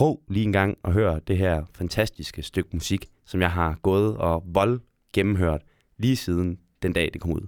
prøv lige en gang at høre det her fantastiske stykke musik, som jeg har gået og vold gennemhørt lige siden den dag, det kom ud.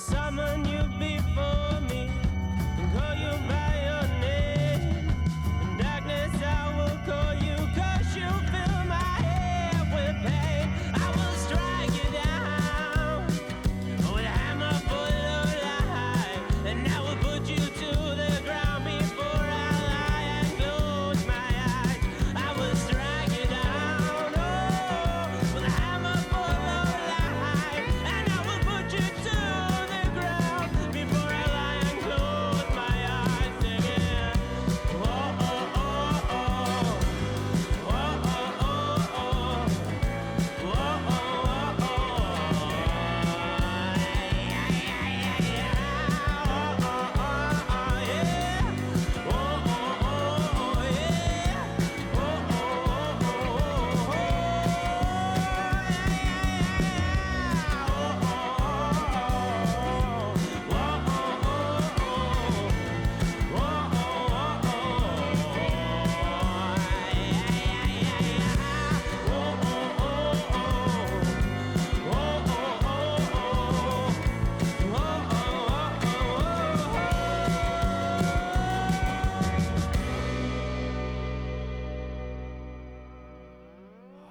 summon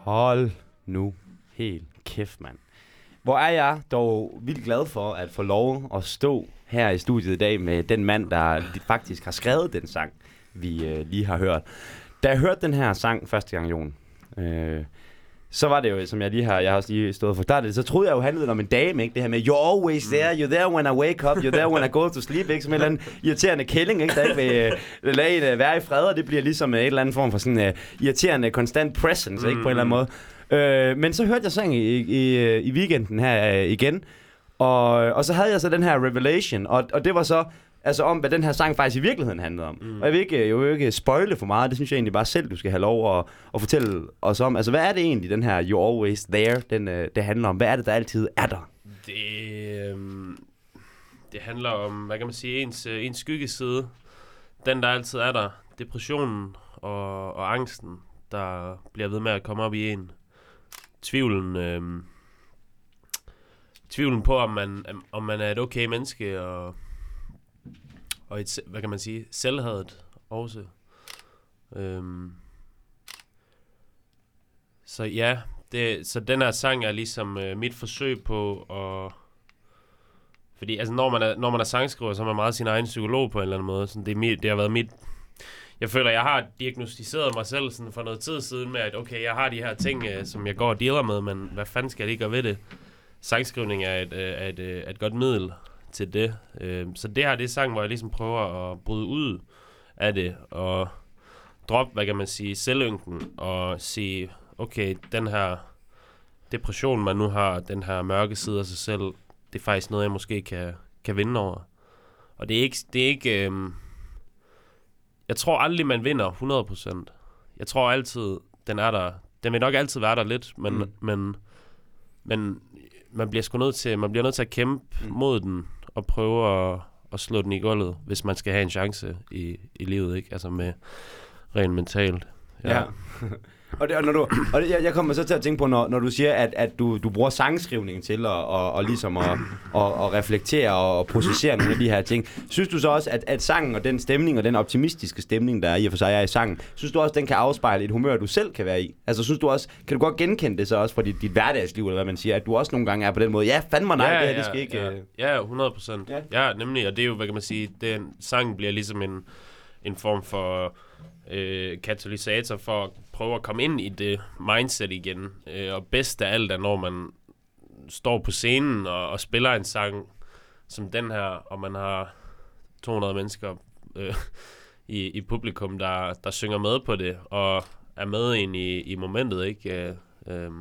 Hold nu helt kæft, mand. Hvor er jeg dog vildt glad for at få lov at stå her i studiet i dag med den mand, der faktisk har skrevet den sang, vi øh, lige har hørt. Da jeg hørte den her sang første gang, Jon, øh, så var det jo, som jeg lige har, jeg har også lige stået for startet, så troede jeg jo handlede om en dame, ikke? Det her med, you're always there, you're there when I wake up, you're there when I go to sleep, ikke? Som en eller anden irriterende kælling, ikke? Der ikke vil uh, lade uh, være i fred, og det bliver ligesom uh, et eller andet form for sådan uh, irriterende, konstant presence, ikke? På en eller anden måde. Uh, men så hørte jeg sang i, i, i weekenden her uh, igen, og, og så havde jeg så den her revelation, og, og det var så Altså om, hvad den her sang faktisk i virkeligheden handlede om. Mm. Og jeg vil ikke, jeg vil ikke spoile for meget, det synes jeg egentlig bare selv, du skal have lov at, at fortælle os om. Altså hvad er det egentlig, den her You're Always There, den, øh, det handler om? Hvad er det, der altid er der? Det, øh, det handler om, hvad kan man sige, ens, øh, ens skyggeside. Den, der altid er der. Depressionen og, og angsten, der bliver ved med at komme op i en. Tvivlen, øh, tvivlen på, om man, om man er et okay menneske, og, og et, hvad kan man sige, selvhadet også. Øhm. Så ja, det, så den her sang er ligesom øh, mit forsøg på at... Fordi altså, når man er, når man er sangskriver, så er man meget sin egen psykolog på en eller anden måde. Sådan, det, er mit, det har været mit... Jeg føler, jeg har diagnostiseret mig selv sådan for noget tid siden med, at okay, jeg har de her ting, øh, som jeg går og dealer med, men hvad fanden skal jeg lige gøre ved det? sangskrivning er et, øh, er et, øh, er et godt middel til det. Øh, så det her det er sang, hvor jeg ligesom prøver at bryde ud af det, og droppe, hvad kan man sige, selvynken, og sige, okay, den her depression, man nu har, den her mørke side af sig selv, det er faktisk noget, jeg måske kan, kan vinde over. Og det er ikke, det er ikke øh, jeg tror aldrig, man vinder 100%. Jeg tror altid, den er der. Den vil nok altid være der lidt, men, mm. men, men man bliver sgu nødt til, man bliver nødt til at kæmpe mm. mod den og prøve at, at slå den i gulvet, hvis man skal have en chance i, i livet, ikke? Altså med rent mentalt. Ja. ja. Og, det, og, når du, og det, jeg, jeg kommer så til at tænke på, når, når du siger, at, at du, du bruger sangskrivningen til at, og, og ligesom at, og, og reflektere og processere nogle af de her ting. Synes du så også, at, at sangen og den stemning og den optimistiske stemning, der er i og for sig er i sangen, synes du også, den kan afspejle et humør, du selv kan være i? Altså synes du også, kan du godt genkende det så også fra dit, dit hverdagsliv, eller hvad man siger, at du også nogle gange er på den måde, ja, fandme nej, ja, det her, det skal ikke... Ja, øh. ja 100 procent. Ja. ja, nemlig, og det er jo, hvad kan man sige, den sang bliver ligesom en, en form for øh, katalysator for at prøve at komme ind i det mindset igen. Øh, og bedst af alt er, når man står på scenen og, og spiller en sang som den her, og man har 200 mennesker øh, i, i publikum, der, der synger med på det, og er med ind i, i momentet, ikke? Øh, øh,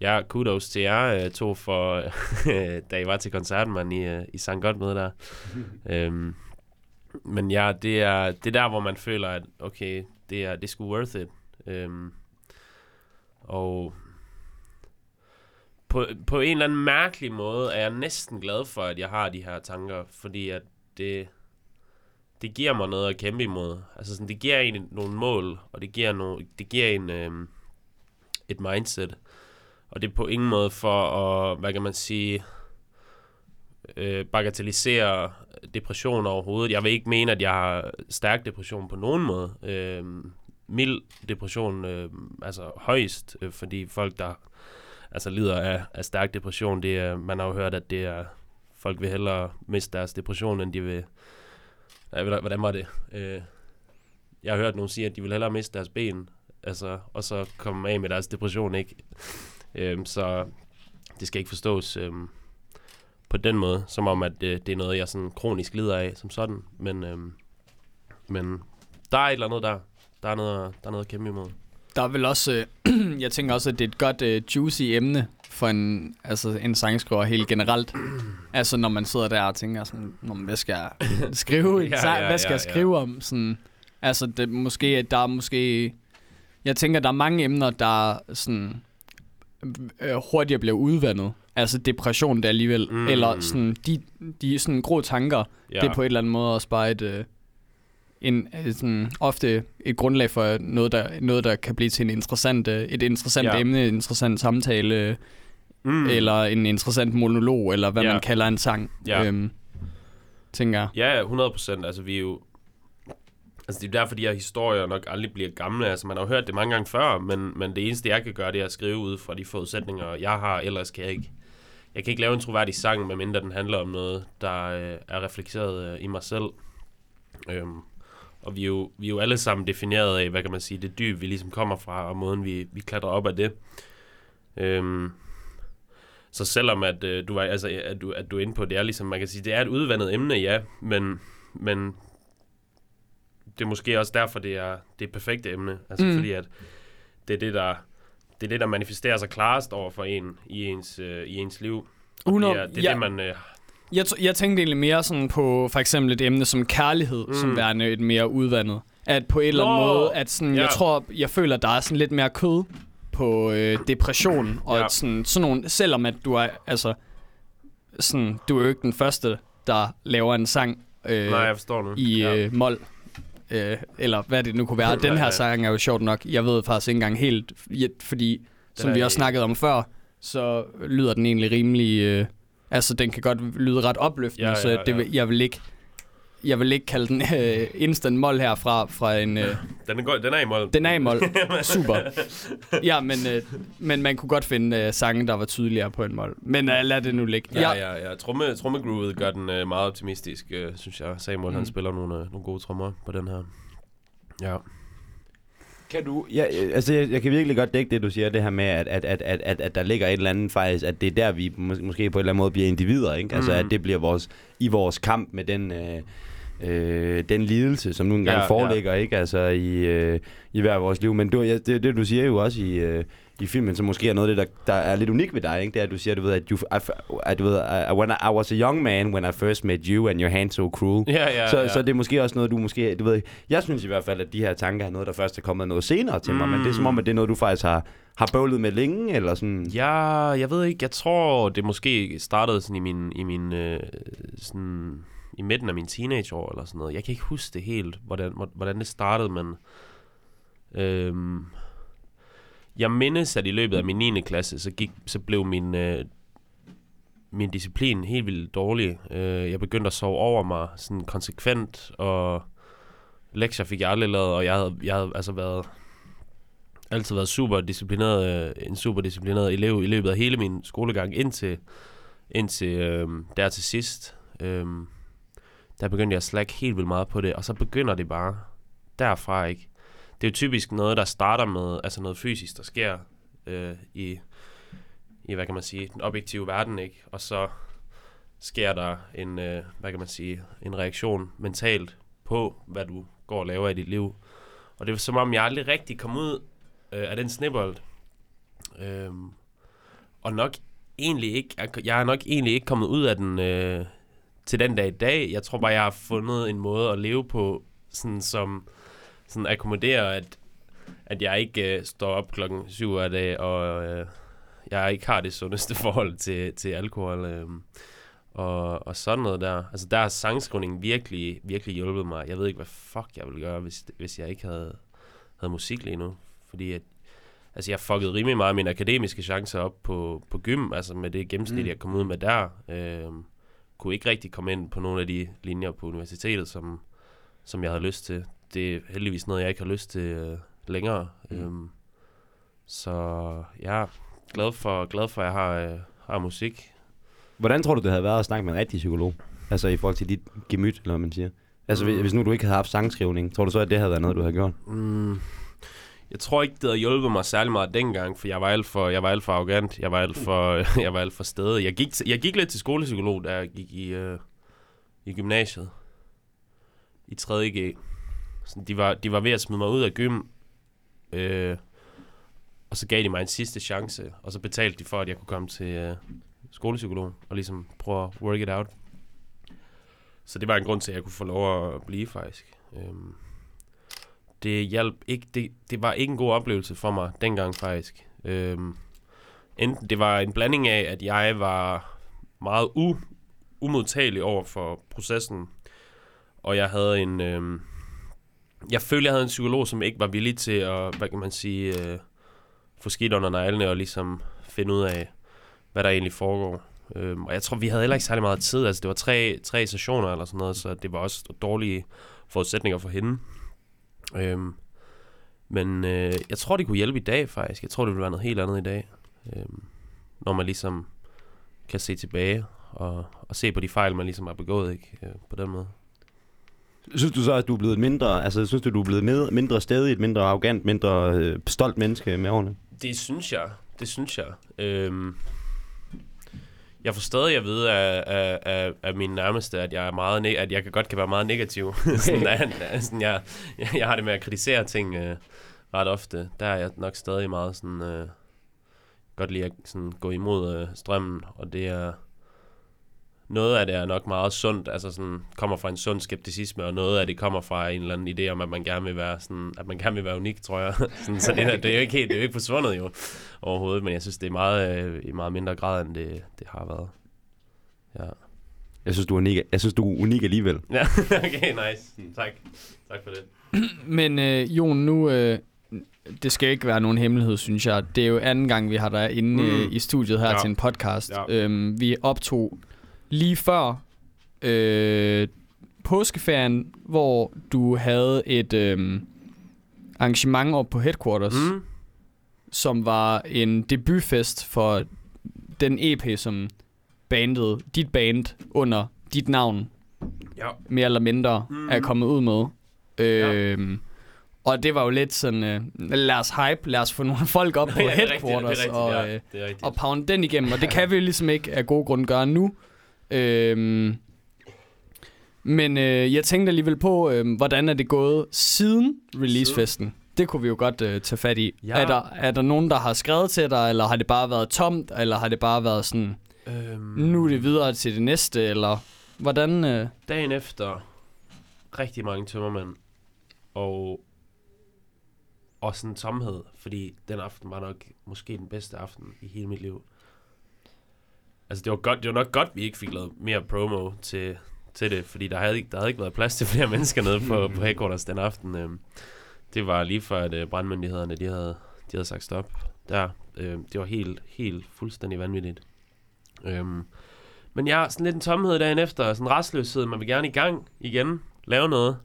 ja, kudos til jer øh, to for, da I var til koncerten, man, I, øh, I sang godt med der. øhm, men ja, det er, det er der, hvor man føler, at okay, det er, det er sgu worth it. Øhm, og på, på en eller anden mærkelig måde er jeg næsten glad for, at jeg har de her tanker, fordi at det, det giver mig noget at kæmpe imod. Altså sådan, det giver en nogle mål, og det giver, no, det giver en øhm, et mindset. Og det er på ingen måde for at, hvad kan man sige, øh, bagatellisere depression overhovedet. Jeg vil ikke mene, at jeg har stærk depression på nogen måde. Øh, mild depression, øh, altså højst, øh, fordi folk, der altså lider af, af stærk depression, det er, man har jo hørt, at det er, folk vil hellere miste deres depression, end de vil, ja, hvordan var det? Øh, jeg har hørt nogen sige, at de vil hellere miste deres ben, altså, og så komme af med deres depression, ikke? Øh, så det skal ikke forstås øh, på den måde, som om, at øh, det er noget, jeg sådan kronisk lider af som sådan. Men, øh, men der er et eller andet der. Der er noget, der er noget at kæmpe imod. Der er vel også, øh, jeg tænker også, at det er et godt øh, juicy emne for en, altså en sangskriver helt generelt. altså når man sidder der og tænker sådan, hvad skal jeg skrive, ja, sang, ja, hvad skal ja, jeg skrive ja. om? Sådan, altså det, måske, der er måske, jeg tænker, der er mange emner, der sådan, hurtigere bliver udvandet. Altså depression der alligevel. Mm. Eller sådan, de, de sådan grå tanker, ja. det er på et eller andet måde også bare et, øh, en, øh, sådan, ofte et grundlag for noget der, noget, der kan blive til en interessant, øh, et interessant ja. emne, en interessant samtale, mm. eller en interessant monolog, eller hvad ja. man kalder en sang. Ja. Øhm, tænker jeg. Ja, 100 procent. Altså, vi er jo... Altså, det er derfor, de her historier nok aldrig bliver gamle. Altså, man har jo hørt det mange gange før, men, men det eneste, jeg kan gøre, det er at skrive ud fra de forudsætninger, jeg har. Ellers kan jeg ikke... Jeg kan ikke lave en troværdig sang, medmindre den handler om noget, der øh, er reflekteret øh, i mig selv. Øhm, og vi er, jo, vi er jo alle sammen defineret af, hvad kan man sige, det dyb, vi ligesom kommer fra, og måden, vi, vi klatrer op af det. Øhm, så selvom at, øh, du var, altså, at, du, at du er inde på, det er ligesom, man kan sige, det er et udvandet emne, ja, men, men det er måske også derfor, det er det perfekte emne. Altså mm. fordi, at det er det, der, det er det, der manifesterer sig klarest over for en i ens, øh, i ens liv. 100, det er, det, er ja. det, man, øh, Jeg, jeg tænkte egentlig mere sådan på for eksempel et emne som kærlighed, mm. som værende et mere udvandet. At på en eller anden måde, at sådan, ja. jeg tror, jeg føler, der er sådan lidt mere kød på øh, depression. Og ja. at sådan, sådan nogle, selvom at du er, altså, sådan, du er jo ikke den første, der laver en sang øh, Nej, jeg forstår nu. i ja. øh, mol. Øh, eller hvad det nu kunne være. Den her sang er jo sjovt nok. Jeg ved faktisk ikke engang helt, fordi som vi også snakkede om før, så lyder den egentlig rimelig... Øh, altså, den kan godt lyde ret opløftende, Ja, så ja, det, ja. vil- jeg vil ikke... Jeg vil ikke kalde den øh, instant mol herfra fra en... Øh, Den, er god, den er i mål. den er i mol. Super. Ja, men, øh, men man kunne godt finde øh, sange, der var tydeligere på en mol. Men øh, lad det nu ligge. Ja, ja, ja. Tromme, trommegroovet gør den øh, meget optimistisk, øh, synes jeg. Samuel, mm. han spiller nogle, øh, nogle gode trommer på den her. Ja. Kan du, ja, øh, altså jeg, jeg kan virkelig godt dække det, du siger, det her med, at, at, at, at, at, at der ligger et eller andet faktisk, at det er der, vi mås- måske på en eller anden måde bliver individer, ikke? Altså Mm. at det bliver vores, i vores kamp med den, øh, øh, den lidelse, som nu engang Ja, ja, foreligger, ikke? Altså i, øh, i hver vores liv. Men du, ja, det, det, du siger jo også i, øh, i filmen, som måske er noget af det, der, der er lidt unikt ved dig, ikke? Det er, at du siger, du ved, at, you, I, at du ved, I, when I, I was a young man when I first met you, and your hand so cruel. Ja, ja, så, ja. så det er måske også noget, du måske... Du ved, jeg synes i hvert fald, at de her tanker er noget, der først er kommet noget senere til mig, men det er som om, at det er noget, du faktisk har, har bøvlet med længe, eller sådan... Ja, jeg ved ikke. Jeg tror, det måske startede sådan i min, i min øh, sådan, i midten af min teenageår eller sådan noget. Jeg kan ikke huske det helt, hvordan, hvordan det startede, men øhm, jeg mindes, at i løbet af min 9. klasse, så, gik, så blev min, øh, min disciplin helt vildt dårlig. Øh, jeg begyndte at sove over mig sådan konsekvent, og lektier fik jeg aldrig lavet, og jeg havde, jeg havde altså været altid været super disciplineret, øh, en super disciplineret elev i løbet af hele min skolegang indtil, indtil øh, der til sidst. Øh, der begyndte jeg at slække helt vildt meget på det, og så begynder det bare derfra, ikke? Det er jo typisk noget, der starter med, altså noget fysisk, der sker øh, i, i, hvad kan man sige, den objektive verden, ikke? Og så sker der en, øh, hvad kan man sige, en reaktion mentalt på, hvad du går og laver i dit liv. Og det var som om, jeg aldrig rigtig kom ud øh, af den snibbold. Øhm, og nok egentlig ikke, jeg- jeg er nok egentlig ikke kommet ud af den øh, til den dag i dag. Jeg tror bare, jeg har fundet en måde at leve på, sådan som sådan akkommoderer, at, at jeg ikke øh, står op klokken syv hver dag, og øh, jeg ikke har det sundeste forhold til, til alkohol. Øh, og, og sådan noget der. Altså der har sangskrivningen virkelig, virkelig hjulpet mig. Jeg ved ikke, hvad fuck jeg ville gøre, hvis, hvis jeg ikke havde, havde musik lige nu. Fordi at, altså jeg fuckede rimelig meget mine akademiske chancer op på, på gym, altså med det gennemsnit, Mm. jeg kom ud med der. Øhm, kunne ikke rigtig komme ind på nogle af de linjer på universitetet, som, som jeg havde lyst til. Det er heldigvis noget, jeg ikke har lyst til øh, længere. Mm. Øhm, så jeg er glad for, glad for at jeg har, øh, har musik. Hvordan tror du, det havde været at snakke med en rigtig psykolog? Altså i forhold til dit gemyt, eller hvad man siger. Altså Mm. hvis, hvis nu du ikke havde haft sangskrivning, tror du så, at det havde været noget, du havde gjort? Mm. Jeg tror ikke, det havde hjulpet mig særlig meget dengang, for jeg var alt for, jeg var alt for arrogant. Jeg var alt for, jeg var alt for stedet. Jeg gik, jeg gik lidt til skolepsykolog, da jeg gik i, øh, i gymnasiet. I 3.G. Så de, var, de var ved at smide mig ud af gym. Øh, og så gav de mig en sidste chance. Og så betalte de for, at jeg kunne komme til øh, skolepsykolog. Og ligesom prøve at work it out. Så det var en grund til, at jeg kunne få lov at blive, faktisk. Øhm, det hjalp ikke, det, det var ikke en god oplevelse for mig dengang faktisk. Øhm, enten det var en blanding af, at jeg var meget u, umodtagelig over for processen, og jeg havde en, øhm, jeg følte, jeg havde en psykolog, som ikke var villig til at, hvad kan man sige, øh, få skidt under neglene og ligesom finde ud af, hvad der egentlig foregår. Øhm, og jeg tror, vi havde heller ikke særlig meget tid. Altså, det var tre, tre sessioner eller sådan noget, så det var også dårlige forudsætninger for hende. Øhm, men øh, jeg tror, det kunne hjælpe i dag, faktisk. Jeg tror, det ville være noget helt andet i dag. Øhm, når man ligesom kan se tilbage og, og se på de fejl, man ligesom har begået, ikke? Øh, på den måde. Synes du så, at du er blevet mindre, altså synes du, du er blevet med, mindre stedigt, mindre arrogant, mindre øh, stolt menneske med årene? Det synes jeg. Det synes jeg. Øhm, jeg får stadig at vide af, af, af, af mine nærmeste, at jeg er meget ne- at jeg kan godt kan være meget negativ. sådan, at, sådan, jeg, jeg, har det med at kritisere ting øh, ret ofte. Der er jeg nok stadig meget sådan øh, godt lide at sådan, gå imod øh, strømmen, og det er noget af det er nok meget sundt, altså sådan, kommer fra en sund skepticisme, og noget af det kommer fra en eller anden idé om, at man gerne vil være, sådan, at man gerne vil være unik, tror jeg. sådan, så det, er- det, er jo ikke helt, det er jo ikke forsvundet jo overhovedet, men jeg synes, det er meget, øh, i meget mindre grad, end det, det har været. Ja. Jeg synes, du er unik, jeg synes, du er unik alligevel. ja, okay, nice. Tak. Tak for det. Men øh, Jon, nu... Øh, det skal ikke være nogen hemmelighed, synes jeg. Det er jo anden gang, vi har dig inde Mm. mm. i studiet her ja. til en podcast. Ja. Øhm, vi optog lige før øh, påskeferien, hvor du havde et øh, arrangement op på Headquarters, mm. Som var en debutfest for den EP, som bandet, dit band under dit navn, Ja. mere eller mindre, Mm. er kommet ud med. Øhm, Og det var jo lidt sådan, øh, lad os hype, lad os få nogle folk op på Ja, er rigtigt, headquarters er rigtigt, og, ja, øh, og pound den igennem, og det kan vi jo ligesom ikke af gode grunde gøre nu. Øhm, men øh, jeg tænkte alligevel på, øh, hvordan er det gået siden releasefesten? Det kunne vi jo godt øh, tage fat i. Ja. Er, der, er der nogen, der har skrevet til dig, eller har det bare været tomt, eller har det bare været sådan, Øhm, nu er det videre til det næste, eller hvordan... Øh, dagen efter rigtig mange tømmermænd og og sådan en tomhed, fordi den aften var nok måske den bedste aften i hele mit liv. Altså det var, godt, det var nok godt, vi ikke fik lavet mere promo til, til det, fordi der havde, ikke, der havde ikke været plads til flere mennesker nede på, på headquarters den aften. Øhm. Det var lige før, at øh, brandmyndighederne de havde, de havde sagt stop der. Øhm, det var helt, helt fuldstændig vanvittigt. Øhm, men jeg har sådan lidt en tomhed dagen efter, sådan en restløshed. Man vil gerne i gang igen, lave noget.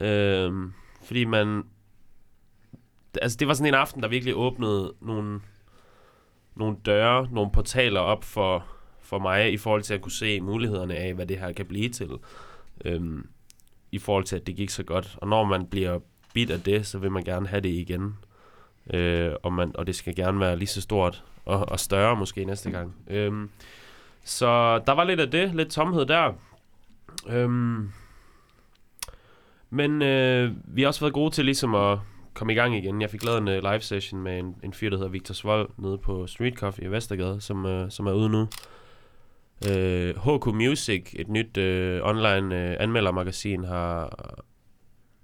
Øhm, fordi man... Altså, det var sådan en aften, der virkelig åbnede nogle, nogle døre, nogle portaler op for, for mig, i forhold til at kunne se mulighederne af, hvad det her kan blive til. Øhm, I forhold til, at det gik så godt. Og når man bliver bit af det, så vil man gerne have det igen. Øh, og, man, og det skal gerne være lige så stort og, og større måske næste gang. Øhm, så der var lidt af det, lidt tomhed der. Øhm, men øh, vi har også været gode til ligesom at komme i gang igen. Jeg fik lavet en uh, live session med en, en fyr, der hedder Victor Svold, nede på Street Coffee i Vestergade, som, uh, som er ude nu. Øh, HK Music, et nyt uh, online uh, anmeldermagasin, har,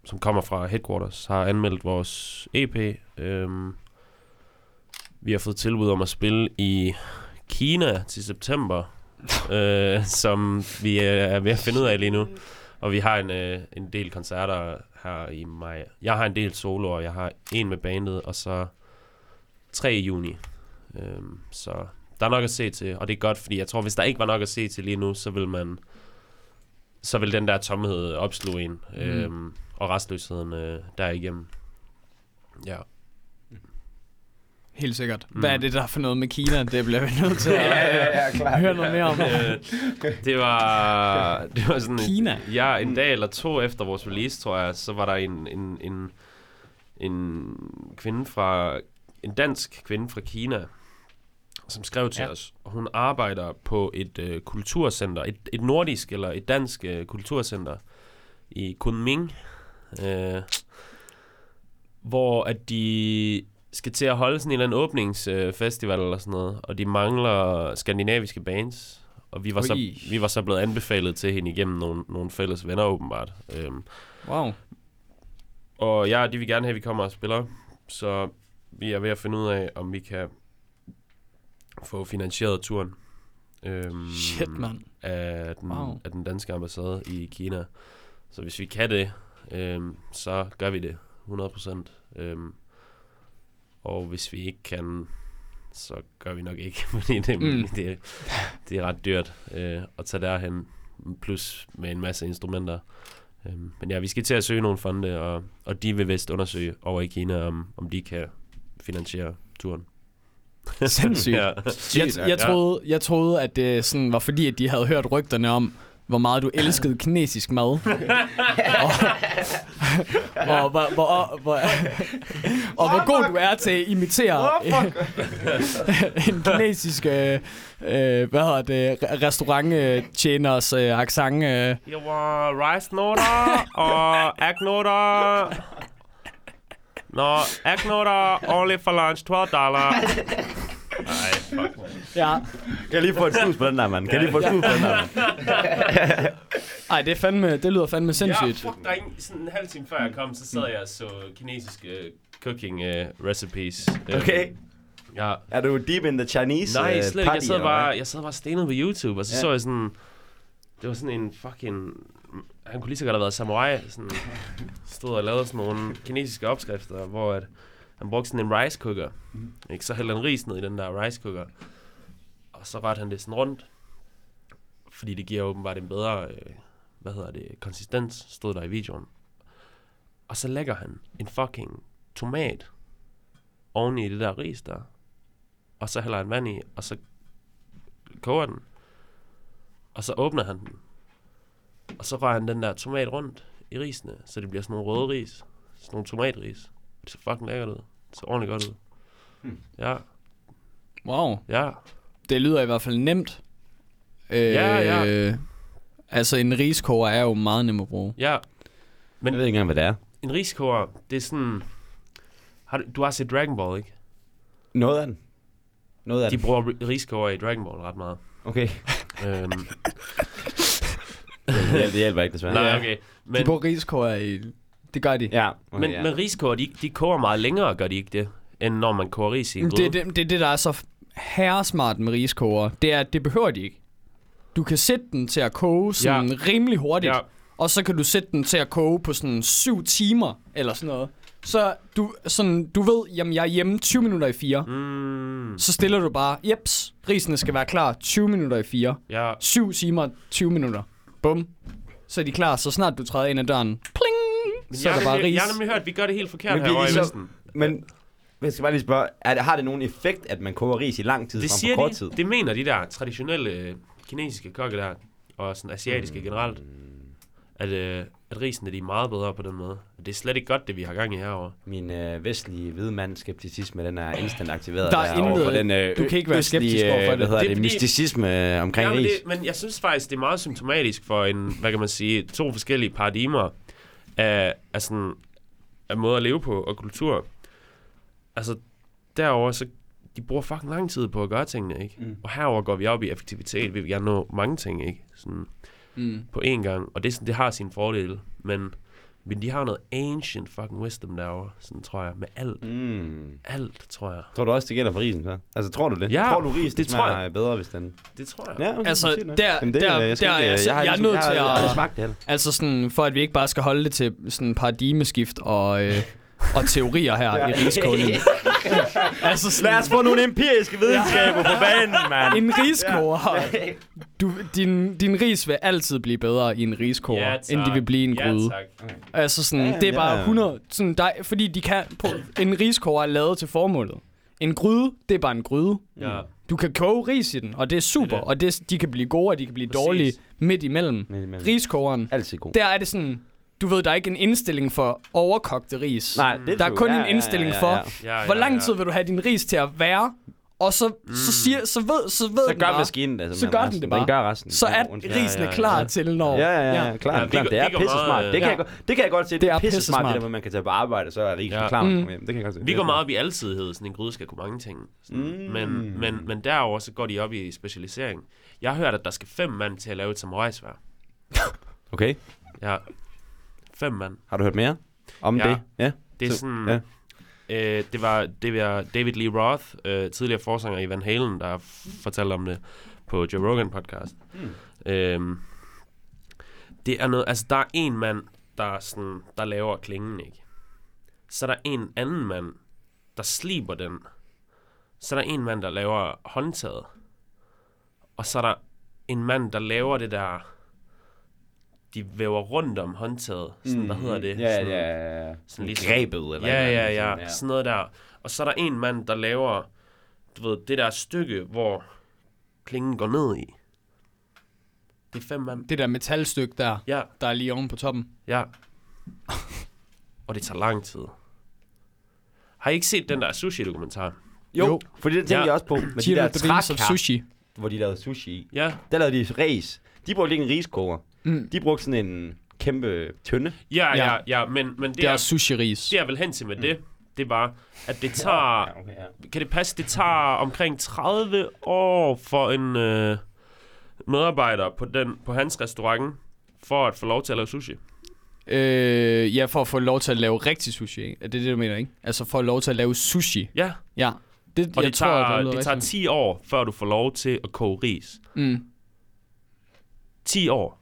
som kommer fra Headquarters, har anmeldt vores EP. Øhm, vi har fået tilbud om at spille i Kina til september, øh, som vi er ved at finde ud af lige nu. Og vi har en, øh, en del koncerter her i maj. Jeg har en del soloer, jeg har en med bandet, og så tre i juni. Øhm, så der er nok at se til, og det er godt, fordi jeg tror, hvis der ikke var nok at se til lige nu, så vil man så vil den der tomhed opslå en, mm. øhm, og restløsheden øh, derigennem. Ja. Helt sikkert. Mm. Hvad er det der for noget med Kina? Det bliver vi nødt til at ja, klar. høre noget mere om. Det var det var sådan Kina? Ja, en dag eller to efter vores release, tror jeg, så var der en, en, en, en kvinde fra, en dansk kvinde fra Kina, som skrev til ja. Ja. os, og hun arbejder på et øh, kulturcenter, et, et nordisk eller et dansk øh, kulturcenter i Kunming, øh, hvor at de skal til at holde sådan en eller anden åbningsfestival øh, eller sådan noget, og de mangler skandinaviske bands. Og vi var, så, Ui. vi var så blevet anbefalet til hende igennem nogle, nogle fælles venner åbenbart. Øhm, Wow. og ja, de vil gerne have, at vi kommer og spiller. Så vi er ved at finde ud af, om vi kan få finansieret turen. Øhm, Shit, mand. Af den, Wow. af den danske ambassade i Kina. Så hvis vi kan det, øhm, så gør vi det 100%. Øhm, og hvis vi ikke kan, så gør vi nok ikke, fordi det, Mm. det, det er ret dyrt øh, at tage derhen, plus med en masse instrumenter. Øhm, men ja, vi skal til at søge nogle fonde, og, og de vil vist undersøge over i Kina, om, om de kan finansiere turen. Sindssygt. ja. Jeg, jeg, troede, jeg troede, at det sådan var fordi, at de havde hørt rygterne om, hvor meget du elskede kinesisk mad. og, og, hvor, hvor, hvor, og hvor god du er til at imitere en kinesisk øh, øh, hvad hedder det, re- restauranttjeners øh, accent. Øh. Jeg var rice noter og egg noter. Nå, egg noter only for lunch, 12 dollar. Nej, fuck, man. Ja. Kan jeg lige få et snus på den der, mand? Kan jeg lige få et snus på den der, mand? Ej, det, er fandme, det lyder fandme Ja, sindssygt. fuck, der er ingen, sådan en halv time før jeg kom, så sad jeg og så kinesiske uh, cooking uh, recipes. Øh, Okay. Ja. Er du deep in the Chinese Nej, øh, slet ikke. Jeg sad bare, jeg sad bare stenet på YouTube, og så Ja. ja. så jeg sådan... Det var sådan en fucking... Han kunne lige så godt have været samurai. Sådan, stod og lavede sådan nogle kinesiske opskrifter, hvor at han brugte sådan en rice cooker. Mhm. Ikke? Så hældte han ris ned i den der rice cooker. Og så rørte han det sådan rundt. Fordi det giver åbenbart en bedre, øh, hvad hedder det, konsistens, stod der i videoen. Og så lægger han en fucking tomat oven i det der ris der. Og så hælder han vand i, og så koger den. Og så åbner han den. Og så rører han den der tomat rundt i risene, så det bliver sådan nogle røde ris. Sådan nogle tomatris. Det ser fucking lækkert ud. Det ser ordentligt godt ud. Hmm. Ja, Wow. ja. Det lyder i hvert fald nemt. Øh, Ja, ja. Altså, en riskoger er jo meget nem at bruge. Ja, Jeg ved ikke engang, hvad det er. en riskoger, det er sådan... Har du, du har set Dragon Ball, ikke? Noget af den. Noget af De den. bruger ri- riskoger i Dragon Ball ret meget. Okay. øhm, Det hjælper ikke, desværre. nej, okay. Men, Men, de bruger riskoger i... Det gør de. Ja. Okay, men, ja. men riskoger, de, de koger meget længere, gør de ikke det? End når man koger ris i en Det gryde. er det, det, er det, der er så herresmart med riskoger. Det er, at det behøver de ikke. Du kan sætte den til at koge sådan ja. rimelig hurtigt. Ja, Og så kan du sætte den til at koge på sådan 7 timer, eller sådan noget. Så du, sådan, du ved, jamen jeg er hjemme 20 minutter i 4. mm, Så stiller du bare, jeps, risene skal være klar 20 minutter i 4. ja. 7 timer, 20 minutter. Bum. Så er de klar, så snart du træder ind ad døren. Pling! Så jeg, er der bare ris. jeg har nemlig hørt, at vi gør det helt forkert Men her vi- i Vesten. Men jeg skal bare lige spørge, er det, har det nogen effekt, at man koger ris i lang tid Det frem siger for kort de. tid? Det mener de der traditionelle øh, kinesiske kokke der, og sådan asiatiske Mm. generelt, at, øh, at risene de er meget bedre på den måde. Det er slet ikke godt, det vi har gang i herovre. Min øh, vestlige hvidmand skepticisme, den er instant aktiveret Der er over for intet- den øh, du kan ikke være skeptisk overfor øh, det. Hvad hedder Det det, det fordi- mysticisme øh, omkring ja, men, ris. det, men jeg synes faktisk, det er meget symptomatisk for en, hvad kan man sige, to forskellige paradigmer af, af sådan, af måde at leve på og kultur. Altså, derover så de bruger fucking lang tid på at gøre tingene, ikke? Mm. Og herover går vi op i effektivitet. Vi vil gerne nå mange ting, ikke? Sådan, Mm. på én gang. Og det, er sådan, det har sine fordele. Men, men de har noget ancient fucking wisdom derovre, sådan tror jeg. Med alt. Mm. Alt, tror jeg. Tror du også, det gælder for risen, så? Altså, tror du det? Ja, tror du, ris det, tror smager bedre, hvis den... Det tror jeg. Ja, okay, Altså, der- Jamen, det, der- jeg skal der er ikke, jeg jeg har jeg er ligesom- nødt jeg har til at- aldrig smagt det heller. Altså sådan, for at vi ikke bare skal holde det til sådan paradigmeskift og, øh, og teorier her ja. i rigskålen. altså sådan, Lad os få nogle empiriske videnskaber på banen, mand. en riskoger. Du, din, din ris vil altid blive bedre i en riskoger, Ja, tak. end de vil blive i en Ja, gryde. tak. altså sådan, Ja, det er bare ja. 100... Sådan, der, fordi de kan... På, en riskoger er lavet til formålet. En gryde, det er bare en gryde. Ja. Du kan koge ris i den, og det er super. Det er det. Og det, de kan blive gode, og de kan blive Præcis. dårlige midt imellem. Men, men, Riskogeren, altid god. der er det sådan... Du ved, der er ikke en indstilling for overkogte ris. Nej, det Der er kun Ja, en ja, indstilling ja, ja, for, ja. Ja, Hvor ja, lang ja. tid vil du have din ris til at være? Og så, mm. så, siger, så ved, så ved Så den gør bare, maskinen det. så gør den det bare. Den gør resten. så er risen ja, ja. klar til, når... Ja, ja, ja, ja, klart, Ja, ja, klart. går- Det er pisse smart. Det kan, ja. jeg, godt- det kan jeg godt se. Det Det er pisse smart, det der, hvor man kan tage på arbejde, så er risen Ja. klar. Mm. Det kan jeg godt se. Vi går meget op i alsidighed, sådan en gryde skal kunne mange ting. Mm. Men, men, men derover så går de op i specialisering. Jeg har hørt, at der skal fem mand til at lave et samurai-svær. Okay. Ja. Fem mand. Har du hørt mere om Ja. det? Ja. Det er Så- sådan... ja. Øh, det var det var David Lee Roth, øh, tidligere forsanger i Van Halen, der fortalte om det på Joe Rogan podcast. Mm. Øhm, det er noget, altså der er en mand, der, er sådan, der laver klingen, ikke? Så er der en anden mand, der sliber den. Så er der en mand, der laver håndtaget. Og så er der en mand, der laver det der, de væver rundt om håndtaget. Sådan, hvad hedder det? Mm. Ja, sådan, ja, ja. sådan ligesom- Grebet, eller Ja, ja, andet ja, sådan, noget der. Og så er der en mand, der laver, du ved, det der stykke, hvor klingen går ned i. Det er fem mand. Det der metalstykke der, Ja, der er lige oven på toppen. ja. Og det tager lang tid. Har I ikke set den der sushi-dokumentar? Jo, Jo. fordi det tænkte Ja. jeg også på. Med de der trækar, Sushi. hvor de lavede sushi i. Ja. Der lavede de ris. De brugte ikke en riskoger. Mm. De brugte sådan en kæmpe tynde. Ja, ja, Ja. men, men det, Det er er, sushi-ris. det er vel hen til med det, det var, at det tager... Ja, okay, ja. Kan det passe, det tager omkring 30 år for en øh, medarbejder på, den, på hans restaurant, for at få lov til at lave sushi? Øh, ja, for at få lov til at lave rigtig sushi, ikke? Er det det, du mener, ikke? Altså for at lov til at lave sushi. Ja, Ja. Det, og jeg det, tager, tror, det, lyder det tager rigtigt. 10 år, før du får lov til at koge ris. Mm. 10 år.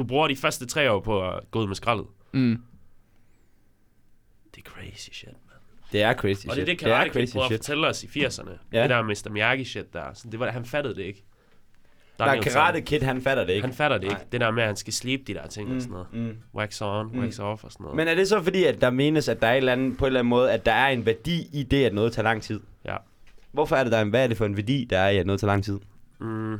Du bruger de første tre år på at gå ud med skraldet. Mm. Det er crazy shit, man. Det er crazy Og det er shit. det, Karate Kid crazy prøver at shit. fortælle os i 80'erne. Ja. Det der Mr. Miyagi-shit der. Så det var, han fattede det ikke. Der er Karate Kid, han fatter det ikke. Han fatter det ikke. Nej. Det der med, at han skal slibe de der ting mm. og sådan noget. mm. Wax on, Mm. wax off og sådan noget. Men er det så fordi, at der menes, at der er et eller andet, på en eller anden måde, at der er en værdi i det, at noget tager lang tid? Ja. Hvorfor er det der en, hvad er det for en værdi, der er i, at noget tager lang tid? Mm.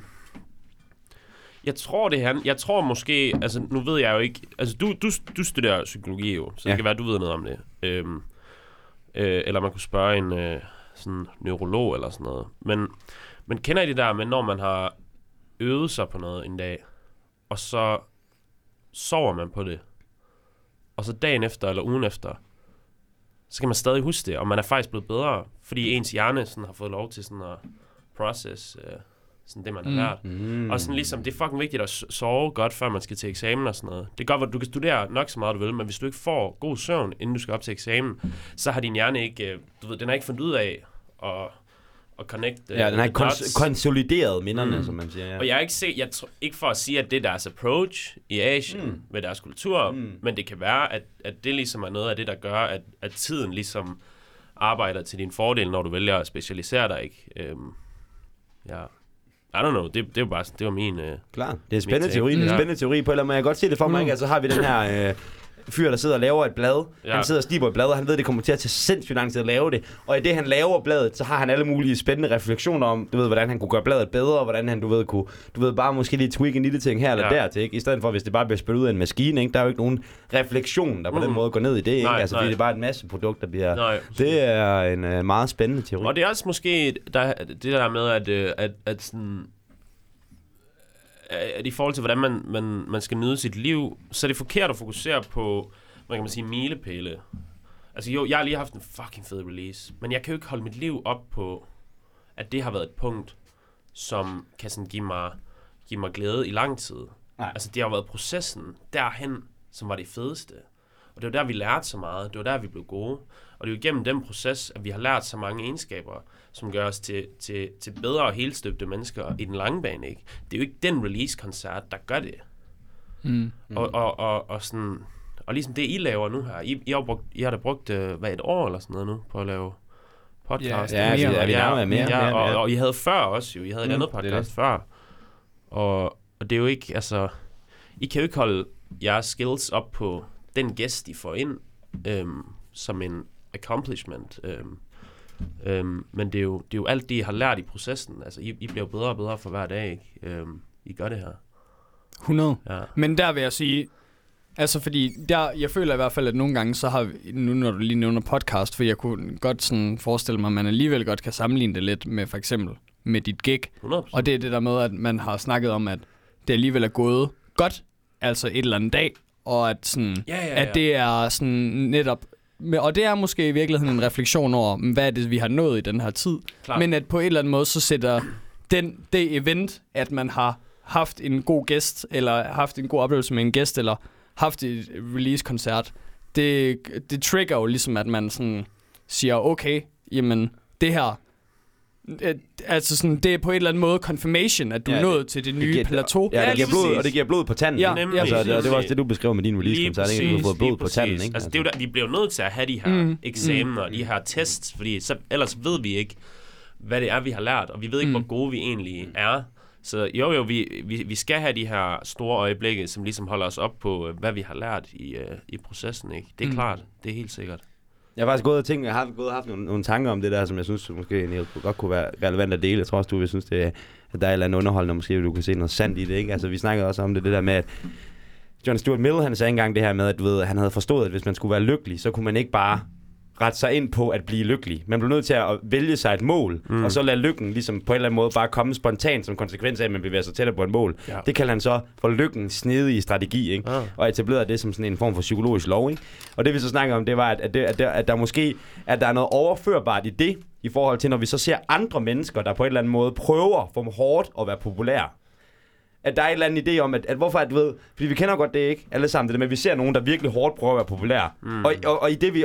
Jeg tror det han. Jeg tror måske, altså nu ved jeg jo ikke, altså du, du, du studerer psykologi jo, så Ja. det kan være, du ved noget om det. Øhm, øh, eller man kunne spørge en øh, sådan neurolog eller sådan noget. Men, men kender I det der med, når man har øvet sig på noget en dag, og så sover man på det, og så dagen efter eller ugen efter, så kan man stadig huske det, og man er faktisk blevet bedre, fordi ens hjerne sådan har fået lov til sådan at process øh, sådan det, man har Mm. lært. Mm. Og sådan ligesom, det er fucking vigtigt at sove godt, før man skal til eksamen og sådan noget. Det er godt, at du kan studere nok så meget, du vil, men hvis du ikke får god søvn, inden du skal op til eksamen, så har din hjerne ikke, øh, du ved, den har ikke fundet ud af at, at connect øh, Ja, den har kons- konsolideret minderne, Mm. som man siger. Ja. Og jeg er ikke set, jeg tr- ikke for at sige, at det er deres approach i Asien Mm. mm. med deres kultur, Mm. mm. men det kan være, at, at det ligesom er noget af det, der gør, at, at tiden ligesom arbejder til din fordel, når du vælger at specialisere dig, ikke? Øhm, ja. I don't know, det, det var bare det var min... Øh, Klar. Det er en spændende teori. Det er en spændende teori på, eller man kan godt se det for mig, Mm. ikke? Altså, så har vi den her øh, fyr, der sidder og laver et blad. Ja. Han sidder og sliber et blad, og han ved, det kommer til at tage sindssygt lang tid at lave det. Og i det, han laver bladet, så har han alle mulige spændende refleksioner om, du ved, hvordan han kunne gøre bladet bedre, og hvordan han, du ved, kunne, du ved, bare måske lige tweak en lille ting her eller Ja. der til, ikke? I stedet for, hvis det bare bliver spillet ud af en maskine, ikke? Der er jo ikke nogen refleksion, der på mm. den måde går ned i det, ikke? Nej, altså, nej. det er bare et masse produkt, der bliver... nej, Det er en øh, meget spændende teori. Og det er også måske der, det der med, at, øh, at, at sådan, at i forhold til, hvordan man, man, man skal nyde sit liv, så er det forkert at fokusere på, hvad kan man sige, milepæle. Altså jo, jeg har lige haft en fucking fed release, men jeg kan jo ikke holde mit liv op på, at det har været et punkt, som kan sådan give mig, give mig glæde i lang tid. Nej. Altså det har været processen derhen, som var det fedeste. Og det var der, vi lærte så meget. Det var der, vi blev gode. Og det er jo igennem den proces, at vi har lært så mange egenskaber, som gør os til, til, til bedre og helstøbte mennesker i den lange bane. Ikke? Det er jo ikke den release-koncert, der gør det. Mm. Mm. Og, og, og, og, sådan, og ligesom det, I laver nu her. I, I, har, brugt, I har da brugt, øh, hvad, et år eller sådan noget nu, på at lave podcast. Ja, Ja, mere. er vi nærmere ja, mere? ja, mere, og, mere. og I havde før også jo. I havde et Mm, andet det er podcast før. Og, og det er jo ikke, altså... I kan jo ikke holde jeres skills op på den gæst, I får ind, øhm, som en accomplishment. Øhm, øhm, men det er, jo, det er jo alt det, I har lært i processen. Altså, I, I bliver bedre og bedre for hver dag, ikke? Øhm, I gør det her. 100. Ja. Men der vil jeg sige, altså fordi der, jeg føler i hvert fald, at nogle gange, så har vi, nu når du lige nævner podcast, for jeg kunne godt sådan forestille mig, at man alligevel godt kan sammenligne det lidt med for eksempel med dit gig. 100%. Og det er det der med, at man har snakket om, at det alligevel er gået godt, altså et eller andet dag, og at, sådan, Ja, ja, ja. at det er sådan netop, og det er måske i virkeligheden en refleksion over, hvad er det, vi har nået i den her tid. Klart. Men at på en eller anden måde, så sætter den, det event, at man har haft en god gæst, eller haft en god oplevelse med en gæst, eller haft et release-koncert, det, det trigger jo ligesom, at man sådan siger, okay, jamen, det her, øh, altså sådan, det er på en eller anden måde confirmation, at du Ja, er det- nået til det nye giver- plateau. Ja, det giver blod, og det giver blod på tanden. Ja? Nemlig, altså, det, det var også det, du beskrev med din release-koncert, ikke? At Du har fået blod på tanden, ikke? Altså, det er jo der, vi bliver nødt til at have de her Mm. mm. eksamener og de her tests, fordi så, ellers ved vi ikke, hvad det er, vi har lært, og vi ved ikke, Mm. mm. hvor gode vi egentlig er. Så jo, jo, vi, vi, vi skal have de her store øjeblikke, som ligesom holder os op på, øh, hvad vi har lært i, uh, i processen, ikke? Det er Mm. mm. klart, det er helt sikkert. Jeg har faktisk gået og tænkt, jeg har gået og haft nogle, nogle tanker om det der, som jeg synes måske Niels, godt kunne være relevant at dele. Jeg tror også, du vil synes, det, er- at der er et eller andet underholdende, måske du kan se noget sandt i det. Ikke? Altså, vi snakkede også om det, det der med, at John Stuart Mill, han sagde engang det her med, at du ved, han havde forstået, at hvis man skulle være lykkelig, så kunne man ikke bare rette sig ind på at blive lykkelig. Man bliver nødt til at vælge sig et mål, mm. og så lade lykken ligesom på en eller anden måde bare komme spontant som konsekvens af, at man bevæger sig tættere på et mål. Ja. Det kalder han så for lykken snedige strategi, ikke? Ah. og etablerede det som sådan en form for psykologisk lov. Ikke? Og det vi så snakker om, det var, at, at, det, at, der, at der måske at der er noget overførbart i det, i forhold til, når vi så ser andre mennesker, der på en eller anden måde prøver for hårdt at være populære. At der er en eller anden idé om, at, at hvorfor, at du ved, fordi vi kender godt det ikke, alle sammen, det der med, at vi ser nogen, der virkelig hårdt prøver at være populære. Mm. Og, og, og i det vi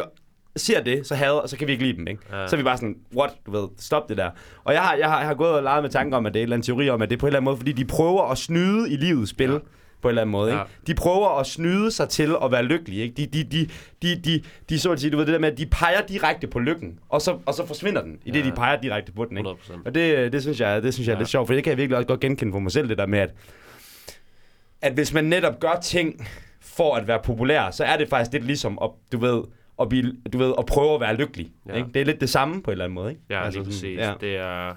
ser det, så hader, så kan vi ikke lide dem, ikke? Ja. Så er vi bare sådan, what, du ved, stop det der. Og jeg har, jeg har, jeg har gået og leget med tanker om, at det er en eller anden teori om, at det er på en eller anden måde, fordi de prøver at snyde i livets spil. Ja på en eller anden måde. Ikke? Ja. De prøver at snyde sig til at være lykkelige. Ikke? De, de, de, de, de, de, så at sige, du ved det der med, at de peger direkte på lykken, og så, og så forsvinder den, i det Ja. de peger direkte på den. Ikke? 100%. Og det, det synes jeg, det synes jeg er Ja. lidt sjovt, for det kan jeg virkelig også godt genkende for mig selv, det der med, at, at hvis man netop gør ting for at være populær, så er det faktisk lidt ligesom at, du ved, at, blive, du ved, at prøve at være lykkelig. Ja. Ikke? Det er lidt det samme på en eller anden måde. Ikke? Ja, altså lige præcis. Ja. Ja. Det er,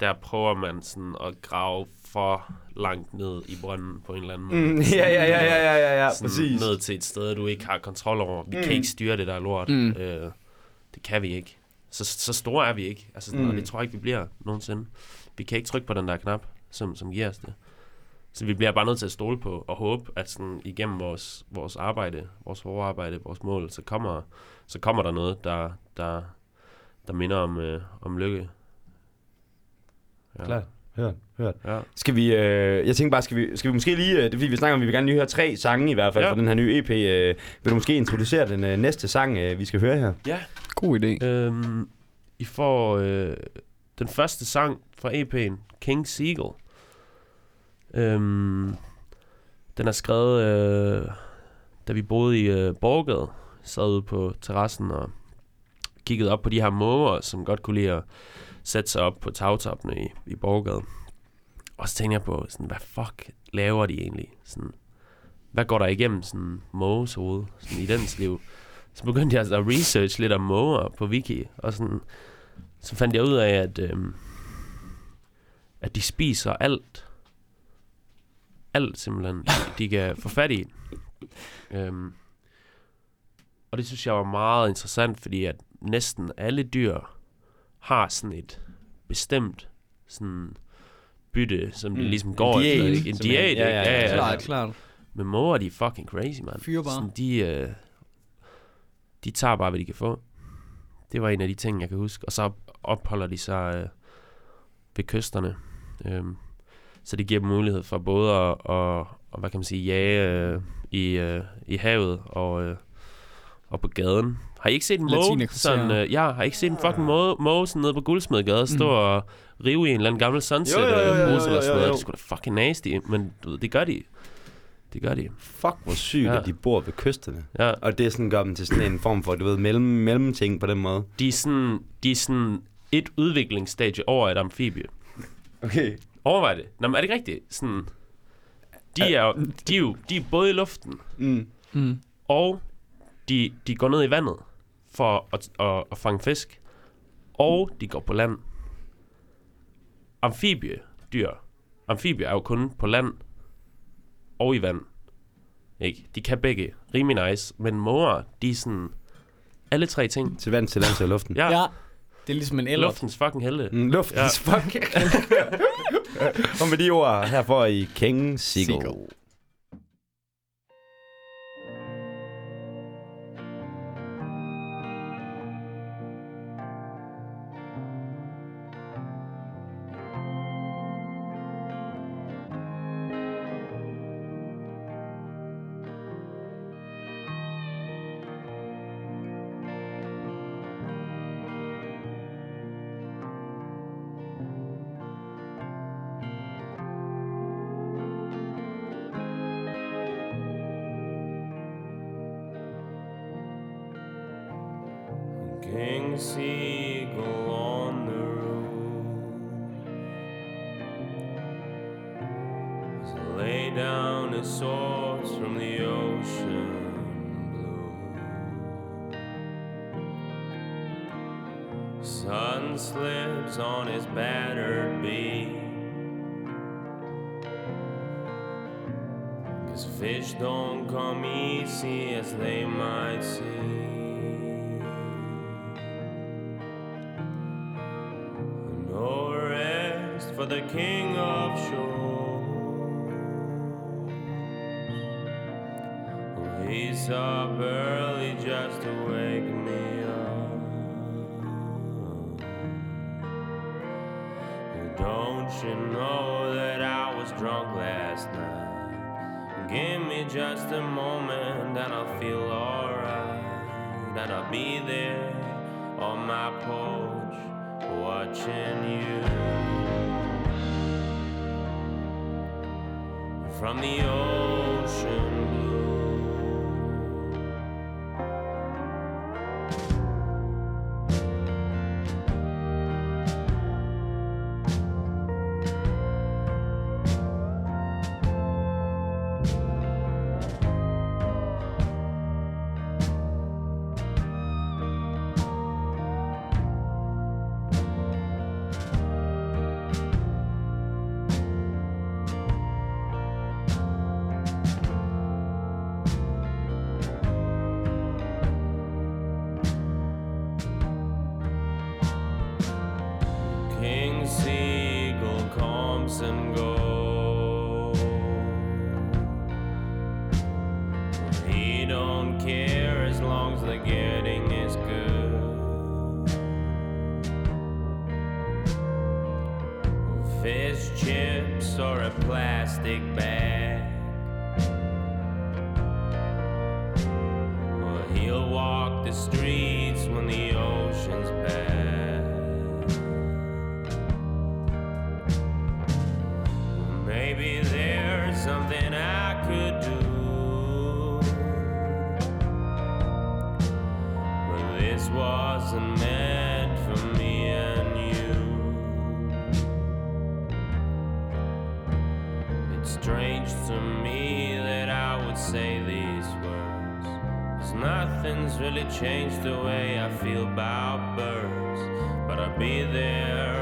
der prøver man sådan at grave for langt ned i brønden på en eller anden måde. Mm, ja, ja, ja, ja, ja, ja, ja, sådan præcis. ned til et sted, du ikke har kontrol over. Vi mm. Kan ikke styre det der lort. Mm. Øh, det kan vi ikke. Så, så store er vi ikke. Altså, sådan. Mm. Og det tror jeg ikke, vi bliver nogensinde. Vi kan ikke trykke på den der knap, som, som giver os det. Så vi bliver bare nødt til at stole på og håbe, at sådan, igennem vores, vores arbejde, vores hårde arbejde, vores mål, så kommer, så kommer der noget, der, der, der minder om, øh, om lykke. Ja. Klart. Hørt, hørt. Ja. Skal vi, øh, jeg tænker bare, skal vi, skal vi måske lige, øh, det er fordi vi snakker om, vi vil gerne lige høre tre sange i hvert fald Ja. ja. fra den her nye EP. Øh, vil du måske introducere den øh, næste sang, øh, vi skal høre her? ja. God idé. Øhm, I får øh, den første sang fra EP'en, King Seagull. Øhm, den er skrevet, øh, da vi boede i øh, Borgade. Sad ude på terrassen og kiggede op på de her måger, som godt kunne lide at sætte sig op på tagtoppene i, i Borgade. Og så tænkte jeg på, sådan, hvad fuck laver de egentlig? Sådan, hvad går der igennem sådan måges hoved sådan, i dens liv? Så begyndte jeg altså at research lidt om måger på wiki, og sådan, så fandt jeg ud af, at, øhm, at de spiser alt. Alt simpelthen, de, kan få fat i. Øhm, og det synes jeg var meget interessant, fordi at næsten alle dyr har sådan et bestemt sådan bytte, som de Mm. ligesom En går diæt, efter. En diæt, Ja, ja, ja, ja. Klart, klart. Men måger, de er fucking crazy, mand. Fyre bare. Sådan, de, øh, de tager bare, hvad de kan få. Det var en af de ting, jeg kan huske. Og så opholder de sig øh, ved kysterne. Øhm, så det giver dem mulighed for både at, at, at hvad kan man sige, jage øh, i, øh, i havet og, øh, og på gaden. Har I ikke set en måge? Sådan, øh, ja, har I ikke set en fucking måge, måge sådan nede på Guldsmedegade stå Mm. og rive i en eller anden gammel sunset Jo, jo, jo, jo, øh, jo, eller sådan noget? Det er sgu da fucking nasty, men du ved, det gør de. Det gør de. Fuck, hvor sygt, Ja. at de bor ved kysterne. Ja. Og det er sådan, gør dem til sådan en form for, du ved, mellem, mellemting på den måde. De er sådan, de er sådan et udviklingsstadie over et amfibie. Okay. Overvej det. Nå, men er det ikke rigtigt? Sådan, de er, jo, de er jo de er både i luften, Mm. Mm. og de, de går ned i vandet for at, at, at fange fisk, og de går på land. Amfibiedyr. Amfibier er jo kun på land og i vand. Ikke? De kan begge. Rimelig nice. Men måger, de er sådan... Alle tre ting. Til vand, til land, til luften. Ja, Ja. Det er ligesom en eller. luftens fucking helte. Mm, luftens ja. fuck. og med de ord her får i King Seagull. Seagull. sun slips on his battered beam. Cause fish don't come easy as they might seem. No rest for the king of shores. He's up early just to wake me. Don't you know that I was drunk last night? Give me just a moment and I'll feel alright. And I'll be there on my porch watching you. From the ocean blue. Maybe there's something I could do. But this wasn't meant for me and you. It's strange to me that I would say these words. Cause nothing's really changed the way I feel about birds. But I'll be there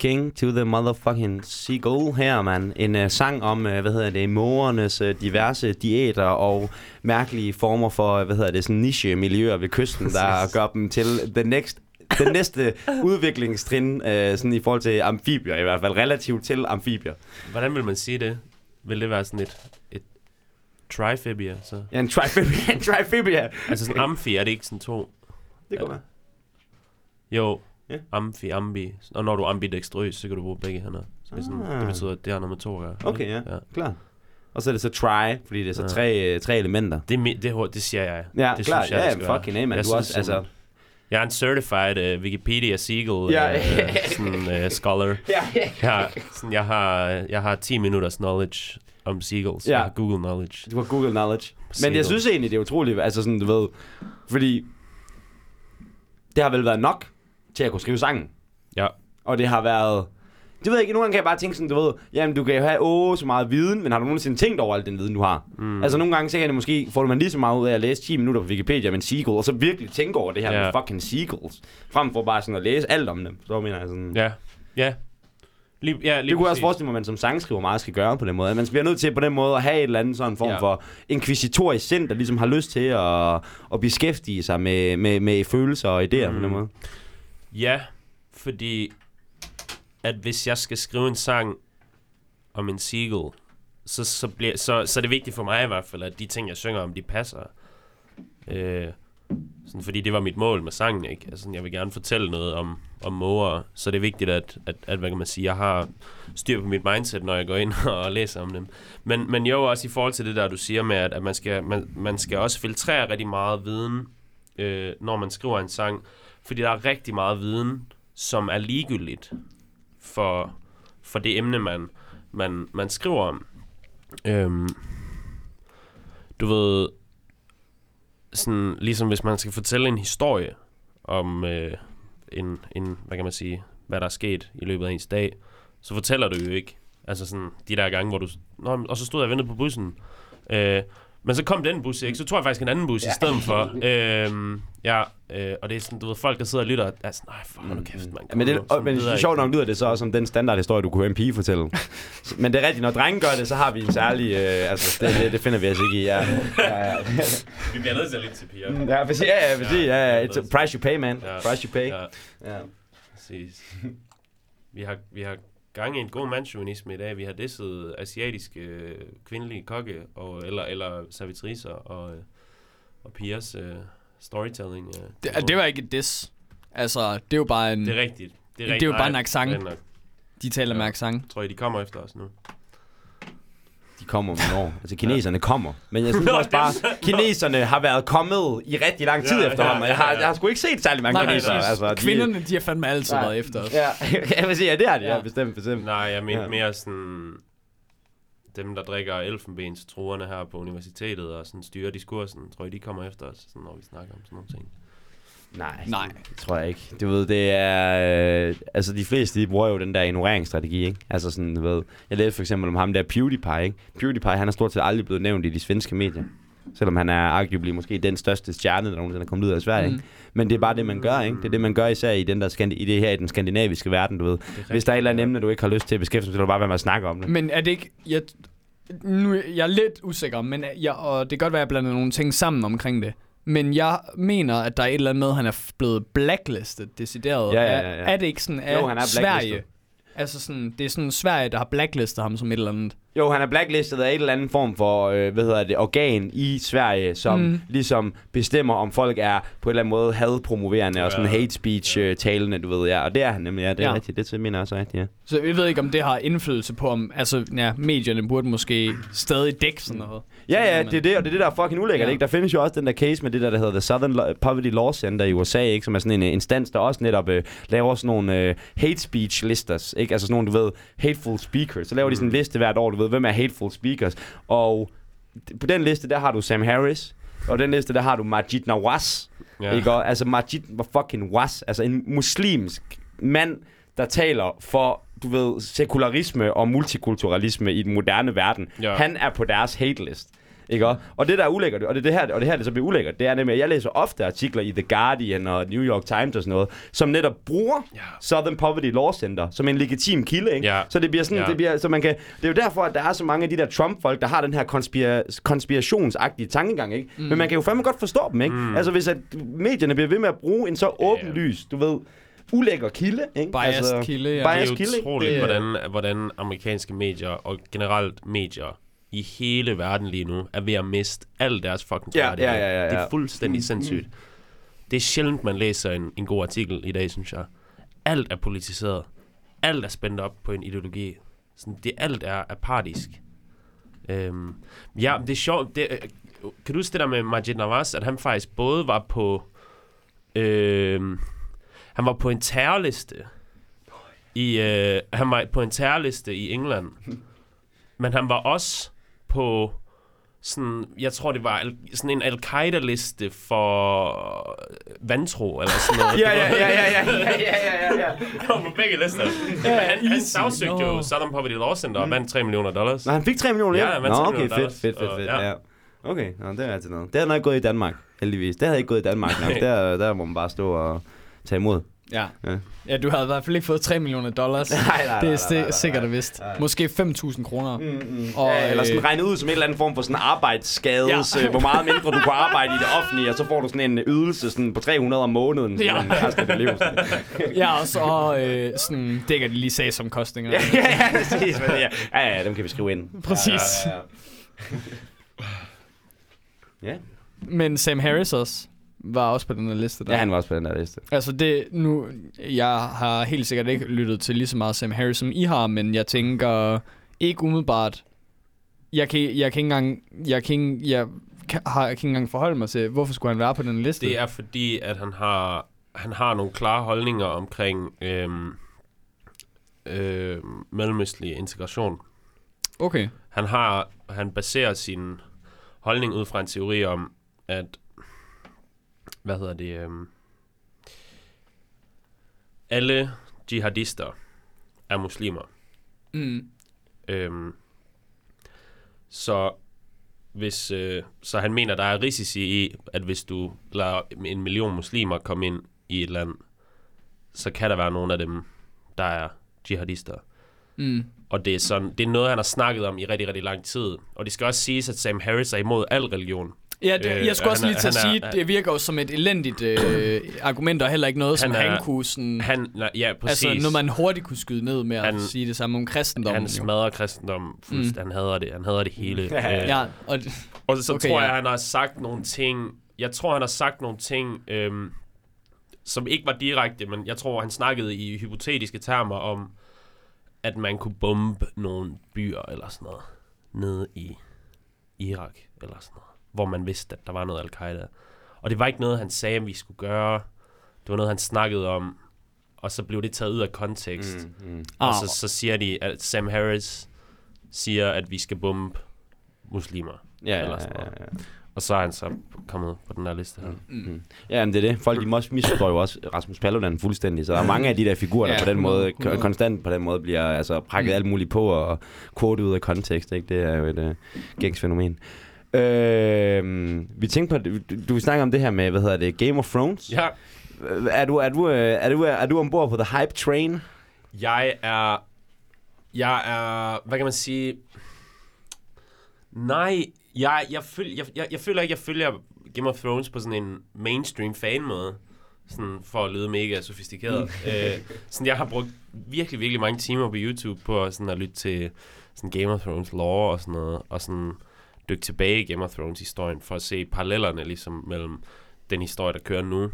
King to the motherfucking Seagull her, mand. En uh, sang om, uh, hvad hedder det, mågernes uh, diverse diæter og mærkelige former for, uh, hvad hedder det, sådan niche-miljøer ved kysten, der gør dem til the next den næste udviklingstrin, uh, sådan i forhold til amfibier, i hvert fald relativt til amfibier. Hvordan vil man sige det? Vil det være sådan et, et trifibia, så? Ja, en trifibia. en trifibia. Altså sådan amfi, er det ikke sådan to? Det går være. Jo, Ja. amfi, ambi. Og når du er ambidextrøs, så kan du bruge begge hænder. Så det, er sådan, Ah. det betyder, at det har noget med to at gøre. Okay, ja. ja. Klar. Og så er det så try, fordi det er så Ja. tre, uh, tre elementer. Det, er det, det, det siger jeg. Ja, det klar. synes jeg, ja, fucking. A, man. Jeg Du er også, altså... Jeg er en certified uh, Wikipedia Seagull Ja. uh, sådan, uh, scholar. Ja, ja. Jeg har, sådan, jeg, har, jeg har 10 minutters knowledge om seagulls. Ja. Jeg har Google knowledge. Du har Google Knowledge. Men Seagull. jeg synes egentlig, det er utroligt, altså sådan, du ved, fordi det har vel været nok til at kunne skrive sangen. Ja. Og det har været, det ved jeg ikke, nogle gange kan jeg bare tænke sådan, du ved, jamen du kan jo have åh, så meget viden, men har du nogensinde tænkt over al den viden, du har? Mm. Altså nogle gange, så kan det måske, får man lige så meget ud af at læse 10 minutter på Wikipedia med en og så virkelig tænke over det her Ja. med fucking seagulls, frem for bare sådan at læse alt om dem. Så mener jeg sådan, Ja, ja. Lige, ja, lige Det kunne jeg også forestille mig, at man som sangskriver meget skal gøre på den måde. At man bliver nødt til på den måde at have et eller andet sådan form Ja. for inkvisitorisk sind, der ligesom har lyst til at, at beskæftige sig med, med, med følelser og idéer mm. på den Mm. måde. Ja, fordi at hvis jeg skal skrive en sang om en seagull, så, så, bliver, så, så er det vigtigt for mig i hvert fald, at de ting, jeg synger om, de passer. Øh, sådan, fordi det var mit mål med sangen, ikke? Altså, jeg vil gerne fortælle noget om, om måger, så det er vigtigt, at, at, at, hvad kan man sige, jeg har styr på mit mindset, når jeg går ind og læser om dem. Men, men jo også i forhold til det der, du siger med, at, at man, skal, man, man skal også filtrere rigtig meget viden, øh, når man skriver en sang, fordi der er rigtig meget viden, som er ligegyldigt for, for det emne, man, man, man skriver om. Øhm, du ved, sådan, ligesom hvis man skal fortælle en historie om øh, en, en, hvad kan man sige, hvad der er sket i løbet af ens dag, så fortæller du jo ikke. Altså sådan, de der gange, hvor du... Nå, og så stod jeg og ventede på bussen. Øh, men så kom den bus ikke, så tog jeg faktisk en anden bus ja. i stedet for. Øhm, ja, øh, og det er sådan, du ved, folk der sidder og lytter, er sådan, nej, for hold nu kæft, man. Ja, men det, og, men det, sjovt nok lyder det så også som den standardhistorie, du kunne høre en pige fortælle. men det er rigtigt, når drenge gør det, så har vi en særlig... Øh, altså, det, det, det finder vi altså ikke i. Ja, ja, ja. Vi bliver nødt til at lytte til piger. ja, præcis, ja, ja, præcis, ja, ja. It's a price you pay, man. Ja. Price you pay. Ja, Ja. præcis. Vi har, vi har gang i en god mandsjuvenisme i dag. Vi har disset asiatiske øh, kvindelige kokke, og, eller, eller servitriser og, øh, og pigers øh, storytelling. Øh, Det, det var ikke et diss. Altså, det er jo bare en... det er rigtigt. Det Det er jo bare en accent. er. De taler Ja. med accent. Tror I, de kommer efter os nu? De kommer om nogle år. Altså, kineserne kommer. Men jeg synes Nå, også bare, kineserne har været kommet i rigtig lang tid Ja, ja, efterhånden. og Jeg har, ja, ja. jeg har sgu ikke set særlig mange Nej, kinesere. nej. Altså, de, Kvinderne, de har fandme altid Nej. været efter os. Ja, jeg vil sige, ja, det er de. Ja, Ja. bestemt, bestemt. Nej, jeg mener Ja. ja. mere sådan... Dem, der drikker elfenbenstruerne her på universitetet og sådan styrer diskursen, tror I, de kommer efter os, sådan, når vi snakker om sådan nogle ting? Nej, Nej. det tror jeg ikke. Du ved, det er... Øh, altså, de fleste, de bruger jo den der ignoreringsstrategi, ikke? Altså sådan, du ved... Jeg læste for eksempel om ham der PewDiePie, ikke? PewDiePie, han er stort set aldrig blevet nævnt i de svenske medier. Selvom han er arguably måske den største stjerne, der nogensinde er kommet ud af Sverige, Mm. ikke? Men det er bare det, man gør, ikke? Det er det, man gør især i, den der skandi- i det her i den skandinaviske verden, du ved. Hvis der er et eller andet emne, du ikke har lyst til at beskæftige dig så er det bare være med at snakke om det. Men er det ikke... Jeg, nu, jeg er lidt usikker, men jeg, og det kan godt være, at jeg blander nogle ting sammen omkring det. Men jeg mener, at der er et eller andet med, at han er blevet blacklistet, decideret. Ja, ja, ja, Er, ja. er det ikke sådan, Jo, at han er Sverige... Altså sådan, det er sådan Sverige, der har blacklistet ham som et eller andet. Jo, han er blacklistet af en eller anden form for, øh, hvad hedder det, organ i Sverige, som Mm. mm. ligesom bestemmer, om folk er på en eller anden måde hadpromoverende og sådan Ja. hate speech øh, talende, du ved, ja. Og det er han nemlig, ja, det er Ja. ja. rigtigt. Det mener jeg også rigtigt, ja. Så jeg ved ikke, om det har indflydelse på, om altså, ja, medierne burde måske stadig dække sådan noget. Ja, ja, det er det, og det er det, der er fucking ulækkert, Ja. ja. ikke? Der findes jo også den der case med det der, der hedder The Southern Poverty Law Center i USA, ikke? Som er sådan en øh, instans, der også netop øh, laver sådan nogle øh, hate speech listers, ikke? Altså sådan nogle, du ved, hateful speakers. Så laver de sådan en liste hvert år, du ved, hvem er hateful speakers. Og på den liste, der har du Sam Harris, og den liste, der har du Majid Nawaz, Ja. Ikke? Og, altså Majid var fucking was, altså en muslimsk mand, der taler for, du ved, sekularisme og multikulturalisme i den moderne verden. Ja. Han er på deres hate list. Ikke? Og- det der er ulækkert, og det, er det her, og det her det så bliver ulækkert, det er nemlig, at jeg læser ofte artikler i The Guardian og New York Times og sådan noget, som netop bruger Ja. Southern Poverty Law Center som en legitim kilde, ikke? Ja. Så det bliver sådan, Ja. det bliver, så man kan, det er jo derfor, at der er så mange af de der Trump-folk, der har den her konspira, konspirationsagtige tankegang, ikke? Mm. Men man kan jo fandme godt forstå dem, ikke? Mm. Altså hvis at medierne bliver ved med at bruge en så åbenlys, du ved, ulækker kilde, ikke? Biased altså, kilde, ja. biased Det er kilde, utroligt, Det- hvordan, hvordan amerikanske medier og generelt medier i hele verden lige nu er ved at miste al deres fucking Ja, troværdighed. ja, ja, ja, Det ja. er fuldstændig sindssygt. Det er sjældent, man læser en, en god artikel i dag, synes jeg. Alt er politiseret. Alt er spændt op på en ideologi. Sådan, det alt er apatisk. Øhm, ja, det er sjovt. Det, øh, kan du huske det der med Majid Nawaz, at han faktisk både var på... øhm, han var på en terrorliste i øh, han var på en terrorliste i England. Men han var også på sådan, jeg tror det var sådan en Al-Qaida-liste for vantro, eller sådan noget. Ja, ja, ja, ja, ja, ja, ja, ja, ja. På begge lister. Ja, han, han sagsøgte jo Nå. Southern Poverty Law Center og vandt 3 millioner dollars. Nå, han fik 3 millioner Ja, han vandt Nå, 3 okay, millioner fedt, fedt, fedt, fedt, ja. ja. Okay, Nå, det er altid noget. Det havde nok gået i Danmark, heldigvis. Det havde ikke gået i Danmark nok. Der, der må man bare stå og tage imod. Ja. Ja. ja, du havde i hvert fald ikke fået 3 millioner dollars. Nej, nej, nej, det er nej, nej, nej, sikkert og vist. Nej. Måske 5.000 kroner. Mm, mm. Og, ja, eller sådan øh, regnet ud som en eller anden form for sådan arbejdsskade, Ja. ja. hvor meget mindre du kan arbejde i det offentlige, og så får du sådan en ydelse sådan på 300 om måneden. Ja. Ja. Resten af dit liv. Sådan. Ja, og så øh, sådan, dækker de lige sagsomkostninger. ja, ja, ja, præcis. Ja, ja, ja, dem kan vi skrive ind. Præcis. Ja, ja, ja. ja. Men Sam Harris også var også på den her liste der. ja, han var også på den der liste. Altså det, nu, jeg har helt sikkert ikke lyttet til lige så meget Sam Harris, som I har, men jeg tænker ikke umiddelbart, jeg kan, jeg kan ikke engang, jeg kan ikke, jeg kan, har, jeg kan ikke engang forholde mig til, hvorfor skulle han være på den liste? Det er fordi, at han har, han har nogle klare holdninger omkring øhm, øhm, mellemøstlig integration. Okay. Han har, han baserer sin holdning ud fra en teori om, at, hvad hedder det, øhm, alle jihadister er muslimer. Mm. Øhm, så hvis øh, så han mener der er risici i at hvis du lader en million muslimer komme ind i et land så kan der være nogle af dem der er jihadister Mm. og det er sådan det er noget han har snakket om i rigtig rigtig lang tid og det skal også siges at Sam Harris er imod al religion Ja, det, Øh, jeg skulle også han er- lige til at er- sige, at det virker jo som et elendigt øh, argument, og heller ikke noget, som Han han, er- han kunne sådan... han nej, ja præcis altså, noget man hurtigt kunne skyde ned med at Han- sige det samme om kristendommen. han smadrer kristendom fuldst, mm. han hader det han hader det hele Ja. Øh, Ja, og, Og så Okay, okay, tror ja. jeg, han har sagt nogle ting... Jeg tror, han har sagt nogle ting, øhm, som ikke var direkte, men jeg tror, han snakkede i hypotetiske termer om, at man kunne bombe nogle byer eller sådan noget nede i Irak eller sådan noget, hvor man vidste, at der var noget al-Qaida. Og det var ikke noget, han sagde, at vi skulle gøre. Det var noget, han snakkede om, og så blev det taget ud af kontekst. Mm. Mm, mm. Og Ah. så, så siger de, at Sam Harris siger, at vi skal bombe muslimer. Ja, Eller ja, sådan ja, noget. ja. Og så er han så kommet på den her liste her. Mm. Ja, men det er det. Folk de misforstår jo også Rasmus Paludan fuldstændig. Så der er mange af de der figurer, der Ja, på den måde, 100. ko- konstant på den måde, bliver altså prakket Mm. alt muligt på og kortet ud af kontekst. Ikke? Det er jo et uh, gængs fænomen. Øh, vi tænkte på, du, du vil snakke om det her med, hvad hedder det, Game of Thrones. Ja, Øh, Er du, er du, øh, er du, er du ombord på The Hype Train? jeg er... Jeg er... Hvad kan man sige? Nej, jeg, jeg, føl, jeg, jeg, jeg føler ikke, jeg følger Game of Thrones på sådan en mainstream fan-måde. Sådan for at lyde mega sofistikeret. øh, sådan, jeg har brugt virkelig, virkelig mange timer på YouTube på sådan, at lytte til sådan Game of Thrones lore og sådan noget. Og sådan dykke tilbage i Game of Thrones historien for at se parallellerne ligesom mellem den historie, der kører nu,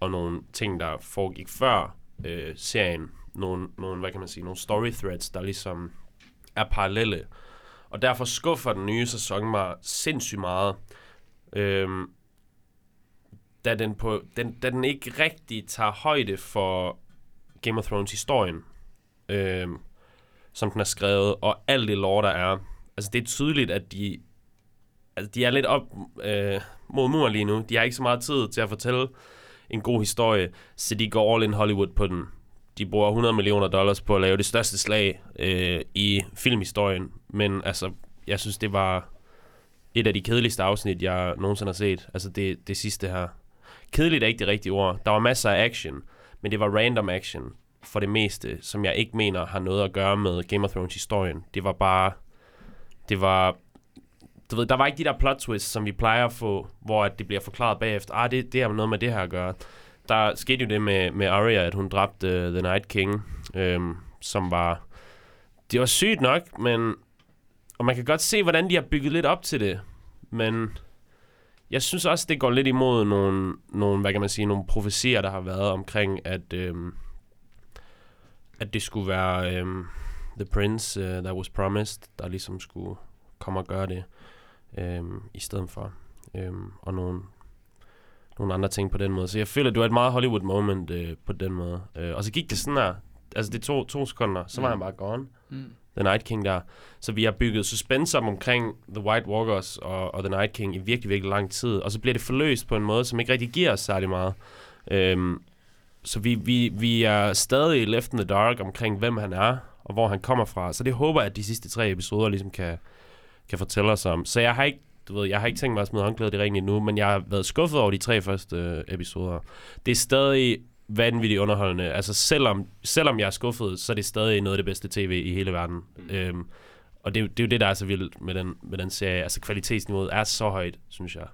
og nogle ting, der foregik før øh, serien. Nogle, nogle, hvad kan man sige, nogle story threads, der ligesom er parallelle. Og derfor skuffer den nye sæson mig sindssygt meget. Øhm, da, den på, den, da den ikke rigtig tager højde for Game of Thrones historien, øhm, som den er skrevet, og alt det lore, der er. Altså det er tydeligt, at de, altså, de er lidt op øh, mod mur lige nu. De har ikke så meget tid til at fortælle en god historie, så de går all in Hollywood på den. De bruger 100 millioner dollars på at lave det største slag øh, i filmhistorien, men altså, jeg synes, det var et af de kedeligste afsnit, jeg nogensinde har set. Altså det, det sidste her. Kedeligt er ikke det rigtige ord. Der var masser af action, men det var random action for det meste, som jeg ikke mener har noget at gøre med Game of Thrones historien. Det var bare, det var, du ved, der var ikke de der plot twists, som vi plejer at få, hvor at det bliver forklaret bagefter. Ah, det, det har noget med det her at gøre. Der skete jo det med, med Arya, at hun dræbte uh, The Night King, øhm, som var, det var sygt nok, men, og man kan godt se, hvordan de har bygget lidt op til det, men jeg synes også, det går lidt imod nogle, nogle hvad kan man sige, nogle profetier, der har været omkring, at, øhm, at det skulle være øhm, The Prince uh, That Was Promised, der ligesom skulle komme og gøre det øhm, i stedet for. Øhm, og nogle, nogle andre ting på den måde. Så jeg føler, at det var et meget Hollywood moment øh, på den måde. Øh, og så gik det sådan her. Altså det tog to sekunder, så var Mm. han bare gone. Mm. The Night King der. Så vi har bygget suspense op omkring The White Walkers og, og The Night King i virkelig, virkelig lang tid. Og så bliver det forløst på en måde, som ikke rigtig giver os særlig meget. Øhm, så vi, vi, vi er stadig left in the dark omkring, hvem han er og hvor han kommer fra. Så det håber jeg, at de sidste tre episoder ligesom kan, kan fortælle os om. Så jeg har ikke, du ved, jeg har ikke tænkt mig at smide håndklædet i ringen endnu, men jeg har været skuffet over de tre første øh, episoder. Det er stadig vanvittigt underholdende. Altså selvom, selvom jeg er skuffet, så er det stadig noget af det bedste tv i hele verden. Mm. Øhm, og det, er jo- det er jo det, der er så vildt med den, med den serie. Altså kvalitetsniveauet er så højt, synes jeg.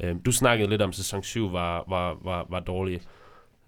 Øhm, du snakkede lidt om, at sæson 7 var, var, var, var dårlig.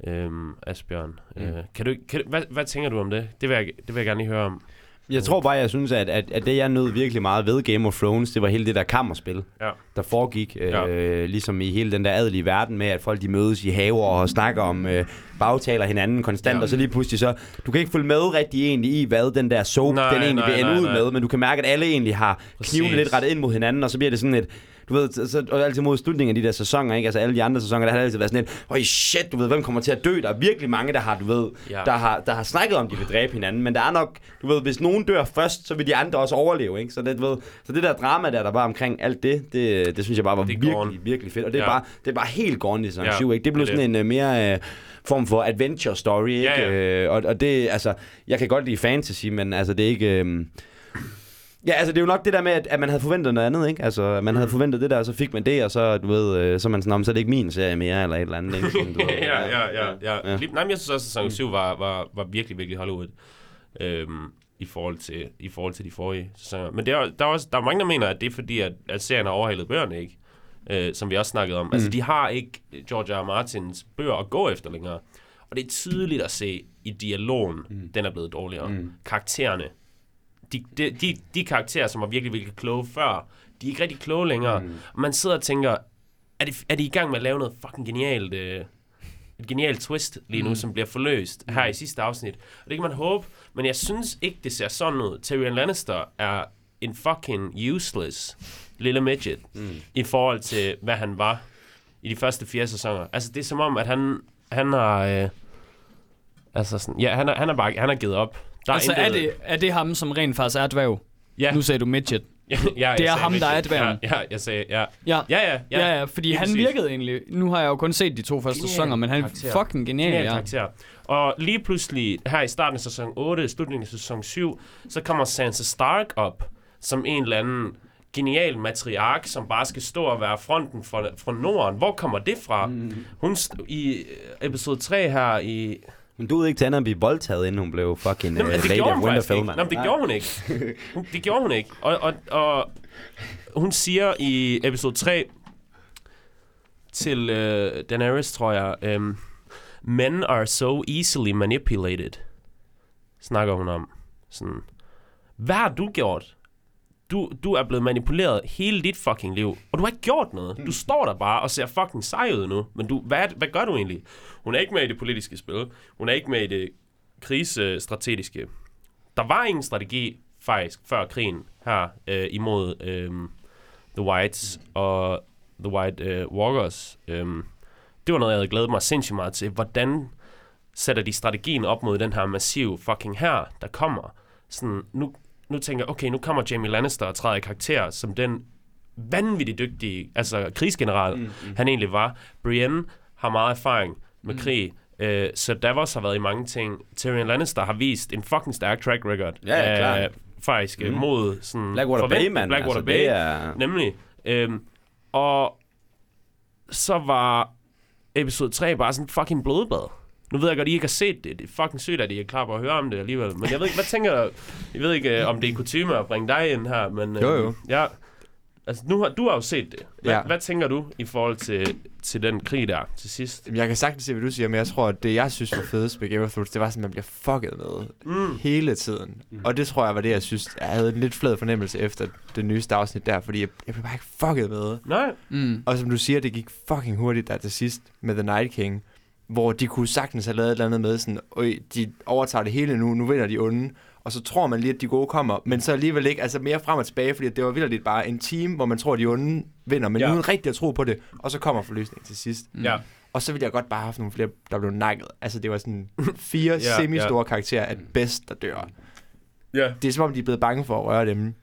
Øhm, Asbjørn. Mm. Øh, kan du, kan, hvad, hvad tænker du om det? Det vil jeg, det vil jeg gerne lige høre om. Jeg tror bare, jeg synes, at, at, at det, jeg nød virkelig meget ved Game of Thrones, det var hele det der kammerspil, Ja. der foregik. Ja. Øh, ligesom i hele den der adelige verden med, at folk de mødes i haver og snakker om, øh, bagtaler hinanden konstant, Ja. ja. og så lige pludselig så, du kan ikke følge med rigtig egentlig i, hvad den der soap, Nej, den egentlig nej, vil ende nej, ud nej. med, men du kan mærke, at alle egentlig har knivene Præcis. lidt rettet ind mod hinanden, og så bliver det sådan et, du ved, så, og altid mod slutningen af de der sæsoner, ikke? Altså alle de andre sæsoner, der har det altid været sådan et, øj shit, du ved, hvem kommer til at dø? Der er virkelig mange, der har, du ved, Ja. der, har, der har snakket om, de vil dræbe hinanden, men der er nok, du ved, hvis nogen dør først, så vil de andre også overleve, ikke? Så det, du ved, så det der drama der, der var omkring alt det, det, det synes jeg bare var Det er virkelig, gården. virkelig fedt, og det er, Ja. bare, det er bare helt gården i sæson Ja, 7, ikke? Det blev det er sådan en uh, mere... Uh, form for adventure story, ikke? Ja, ja. Øh, og, og det, altså, jeg kan godt lide fantasy, men altså, det er ikke... Øh, Ja, altså det er jo nok det der med, at, at man havde forventet noget andet, ikke? Altså, man havde forventet det der, og så fik man det, og så, du ved, øh, så man sådan, "Nå, men så er det ikke min serie mere, eller et eller andet, ikke? Sådan, du ved, ja, ja, ja, ja. Ja. Lige, nej, men jeg synes også, at sæson 7 var, var, var virkelig, virkelig Hollywood. Øhm, i forhold til i forhold til de forrige sæsoner. Men det er, der er også der er mange der mener at det er fordi at, at serien har overhalet bøgerne ikke, øh, som vi også snakkede om. Mm. Altså de har ikke George R. R. Martins bøger at gå efter længere. Og det er tydeligt at se i dialogen, mm. den er blevet dårligere. Mm. Karaktererne, de, de, de, de karakterer, som var virkelig, virkelig kloge før, de er ikke rigtig kloge længere. Mm. Og man sidder og tænker, er de, er de i gang med at lave noget fucking genialt, øh, et genialt twist lige nu, mm. som bliver forløst her i sidste afsnit. Og det kan man håbe, men jeg synes ikke, det ser sådan ud. Tyrion Lannister er en fucking useless lille midget mm. i forhold til, hvad han var i de første fire sæsoner. Altså, det er som om, at han, han har... Øh, altså sådan, ja, han er, han er bare han er givet op. Der Altså, er det, er det ham, som rent faktisk er dværg? Ja, Nu sagde du midget. ja, ja, det er ham, der er midget. dværgen. Ja, ja, jeg sagde, ja. Ja. Ja, ja, ja. Ja, ja, fordi lige han præcis. virkede egentlig... Nu har jeg jo kun set de to første Genial sæsoner, men han er karakter. fucking genial, Genial ja. karakter. Og lige pludselig, her i starten af sæson 8, slutningen af sæson 7, så kommer Sansa Stark op som en eller anden genial matriark, som bare skal stå og være fronten for, for Norden. Hvor kommer det fra? Mm. Hun i episode 3 her i... Men du ved ikke til andet at blive voldtaget, inden hun blev fucking Jamen, uh, det Lady of Winterfell, mand. Nå, det gjorde hun ikke. Hun, det gjorde hun ikke. Og, og, og hun siger i episode 3 til øh, Daenerys, tror jeg, um, Men are so easily manipulated. Snakker hun om. Sådan, hvad har du gjort? Du, du er blevet manipuleret hele dit fucking liv, og du har ikke gjort noget. Du står der bare og ser fucking sej ud nu. Men du, hvad, hvad gør du egentlig? Hun er ikke med i det politiske spil. Hun er ikke med i det krigsstrategiske. Der var ingen strategi faktisk før krigen her øh, imod øh, The Whites og The White øh, Walkers. Øh, det var noget, jeg havde glædet mig sindssygt meget til. Hvordan sætter de strategien op mod den her massive fucking her, der kommer? Sådan, nu, nu tænker jeg, okay, nu kommer Jamie Lannister og træder i karakter som den vanvittigt dygtige, altså krigsgeneral, mm, mm. han egentlig var. Brienne har meget erfaring med mm. krig, øh, så Davos har været i mange ting. Tyrion Lannister har vist en fucking stærk track record. Ja, ja, klart. faktisk mm. mod sådan... Blackwater Bay, mand. Blackwater altså, Bay. Det er... Nemlig. Øhm, og så var episode 3 bare sådan fucking blodbad. Nu ved jeg godt, at I ikke har set det. Det er fucking sygt, at I er klar på at høre om det alligevel. Men jeg ved ikke, hvad tænker du? Jeg ved ikke, øh, om det er kutume at bringe dig ind her, men... øh, Jo, jo. Ja, altså, nu har, du har jo set det. Hvad, Ja. hvad tænker du i forhold til, til den krig der til sidst? Jeg kan sagtens se, hvad du siger, men jeg tror, at det, jeg synes var fedest ved Game of Thrones, det var sådan, at man bliver fucket med Mm. hele tiden. Mm. Og det tror jeg var det, jeg synes, jeg havde en lidt flad fornemmelse efter det nyeste afsnit der, fordi jeg, jeg blev bare ikke fucket med. Nej. Mm. Og som du siger, det gik fucking hurtigt der til sidst med The Night King, hvor de kunne sagtens have lavet et eller andet med sådan, Øj, de overtager det hele nu, nu vinder de onde, og så tror man lige, at de gode kommer, men så alligevel ikke, altså mere frem og tilbage, fordi det var vildt bare en team, hvor man tror, at de onde vinder, men Ja. uden rigtig at tro på det, og så kommer forløsningen til sidst. Mm. Ja. Og så ville jeg godt bare have haft nogle flere, der blev nakket. Altså, det var sådan fire ja, semi-store ja. karakterer at bedst, der dør. Ja. Det er som om, de er blevet bange for at røre dem,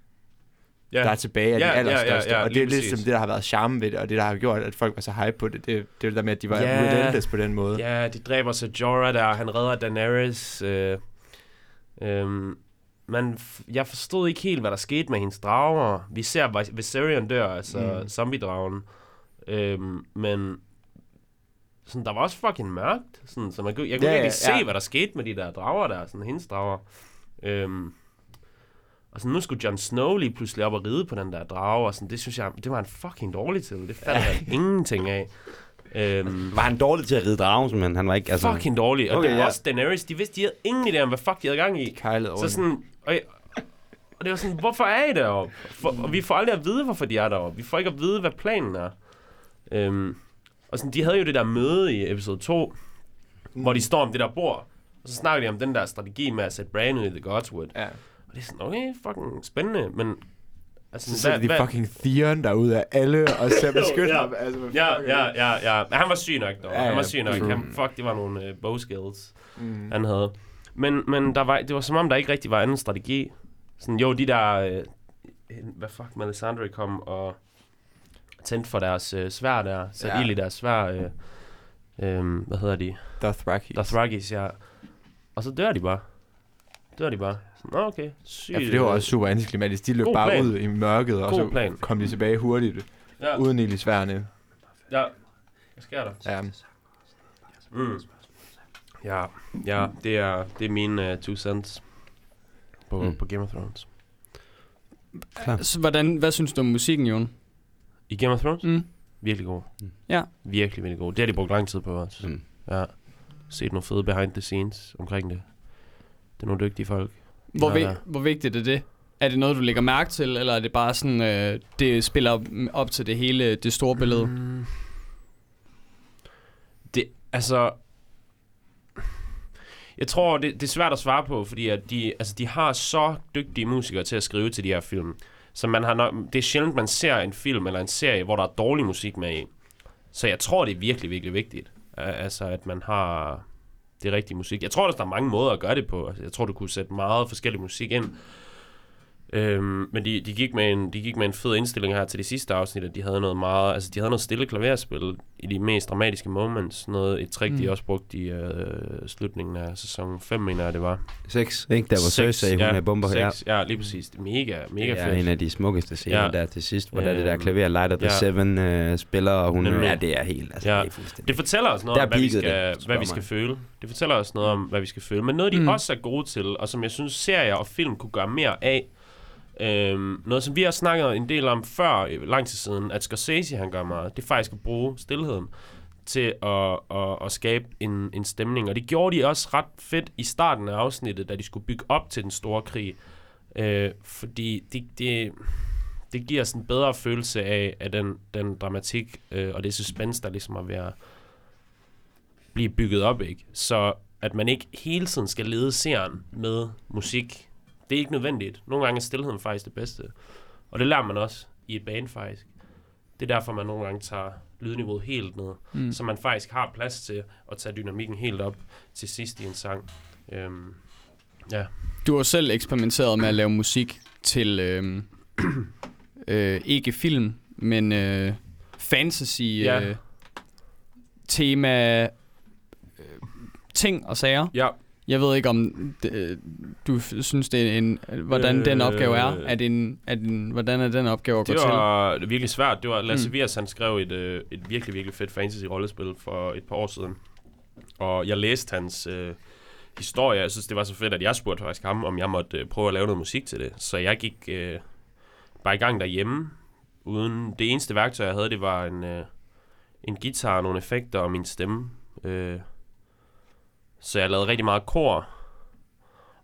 Ja. der er tilbage af Ja, de ja, allerstørste. ja, ja, og det er lidt som det, der har været charme ved det, og det, der har gjort, at folk var så hype på det. Det, det er det der med, at de var Ja. relentless på den måde. Ja, de dræber så Jorah der, han redder Daenerys. Øh, men f- jeg forstod ikke helt, hvad der skete med hendes drager. Vi ser Vis- Viserion dør, altså mm. Zombie-dragen. Øhm, men sådan, der var også fucking mørkt. Sådan, så man kunne, jeg kunne Ja, ja, ja, se, ja. hvad der skete med de der drager der, sådan hendes drager. Øhm, og sådan, nu skulle Jon Snow lige pludselig op og ride på den der drage, og sådan, det synes jeg, det var en fucking dårlig til. Det fandt jeg ingenting af. Øhm, Var han dårlig til at ride dragen, simpelthen? Han var ikke, altså... fucking dårlig. Og Okay, det var ja. også Daenerys, de vidste, de havde ingen idé om, hvad fuck de havde gang i. Kejlet over Så sådan, og, jeg, og det var sådan, hvorfor er I deroppe? For, og vi får aldrig at vide, hvorfor de er deroppe. Vi får ikke at vide, hvad planen er. Øhm, og sådan, de havde jo det der møde i episode 2, mm. hvor de står om det der bord, og så snakker de om den der strategi med at sætte Bran ud i The Godswood. Ja. Det er sådan, okay, fucking spændende, men... Altså, Så sætter de fucking Theon derude af alle, og så beskytter Ja. ham. Altså, hvad Ja, ja, det? ja, ja. Men han var syg nok, dog. Ja, Ja, han var syg nok. Han, fuck, det var nogle uh, bow skills, Mm. han havde. Men, men der var, det var som om, der ikke rigtig var anden strategi. Sådan, jo, de der... Øh, hvad fuck, Melisandre kom og tændte for deres øh, svær der. Satte Ja. ild i deres svær. Øh, øh, hvad hedder de? Dothraki. Dothrakis, ja. Og så dør de bare. Dør de bare. Nå, okay. Sygt. Ja, for det var også super antiklimatisk. De løb God bare plan. ud i mørket, og God så plan. kom de tilbage hurtigt, Ja, uden ild i sværene. ja. Hvad sker der? Ja. Mm. Ja, ja, det er, det er mine uh, two cents på, Mm. på Game of Thrones. Så hvordan, hvad synes du om musikken, Jon? I Game of Thrones? Mm. Virkelig god. Mm. Ja. Virkelig, virkelig god. Det har de brugt lang tid på også. Mm. Ja. Set nogle fede behind the scenes omkring det. Det er nogle dygtige folk. Hvor, vi, hvor vigtigt er det? Er det noget, du lægger mærke til, eller er det bare sådan, øh, det spiller op, op til det hele, det store billede? Mm. Det, altså... Jeg tror, det, det er svært at svare på, fordi at de, altså, de har så dygtige musikere til at skrive til de her film. Så man har nok, det er sjældent, man ser en film eller en serie, hvor der er dårlig musik med i. Så jeg tror, det er virkelig, virkelig vigtigt. Al- Altså, at man har det rigtige musik. Jeg tror, at der er mange måder at gøre det på. Altså, jeg tror, du kunne sætte meget forskellig musik ind. Øhm, men de, de, gik med en, de gik med en fed indstilling her til det sidste afsnit, at de havde noget meget, altså de havde noget stille klaverspil i de mest dramatiske moments, noget et trick, mm. Mm. de også brugte i øh, slutningen af sæson 5, mener jeg det var. Seks, ikke? Der var Cersei, hun ja, er bomber. Seks, ja, lige præcis. Er mega, mega er fedt. en af de smukkeste scener Ja. der til sidst, hvor der er det der Øhm, klaver Light of the ja. Seven øh, spiller, og hun... Nemlig. Ja, det er helt... Altså, Ja. det. Det fortæller os noget Der om, hvad vi, skal, det, hvad vi skal føle. Det fortæller os noget om, hvad vi skal føle. Men noget, de Mm. mm. også er gode til, og som jeg synes, serier og film kunne gøre mere af, øhm, noget, som vi har snakket en del om før, lang tid siden, at Scorsese han gør meget, det er faktisk at bruge stillheden til at, at, at skabe en, en stemning. Og det gjorde de også ret fedt i starten af afsnittet, da de skulle bygge op til den store krig. Øh, fordi det, det, det giver sådan en bedre følelse af, af den, den dramatik øh, og det suspense, der ligesom er ved at blive bygget op, ikke? Så at man ikke hele tiden skal lede seeren med musik, det er ikke nødvendigt. Nogle gange er stillheden faktisk det bedste. Og det lærer man også i et band faktisk. Det er derfor, man nogle gange tager lydniveauet helt ned, Mm. så man faktisk har plads til at tage dynamikken helt op til sidst i en sang. Øhm, ja. Du har selv eksperimenteret med at lave musik til øh, øh, ikke film, men øh, fantasy Ja. øh, tema øh, ting og sager. Ja, Jeg ved ikke om det, øh, du synes det er en øh, hvordan øh, den opgave er. Er det en, det en hvordan er den opgave at gå det til? var virkelig svært. Det var Lasse Mm. Viers, han skrev et, øh, et virkelig, virkelig fedt fantasy-rollespil for et par år siden. Og jeg læste hans øh, historie. Jeg synes, det var så fedt, at jeg spurgte faktisk ham, om jeg måtte øh, prøve at lave noget musik til det. Så jeg gik øh, bare i gang derhjemme. Uden det eneste værktøj, jeg havde, det var en, øh, en guitar, nogle effekter og min stemme. Øh, så jeg lavede rigtig meget kor.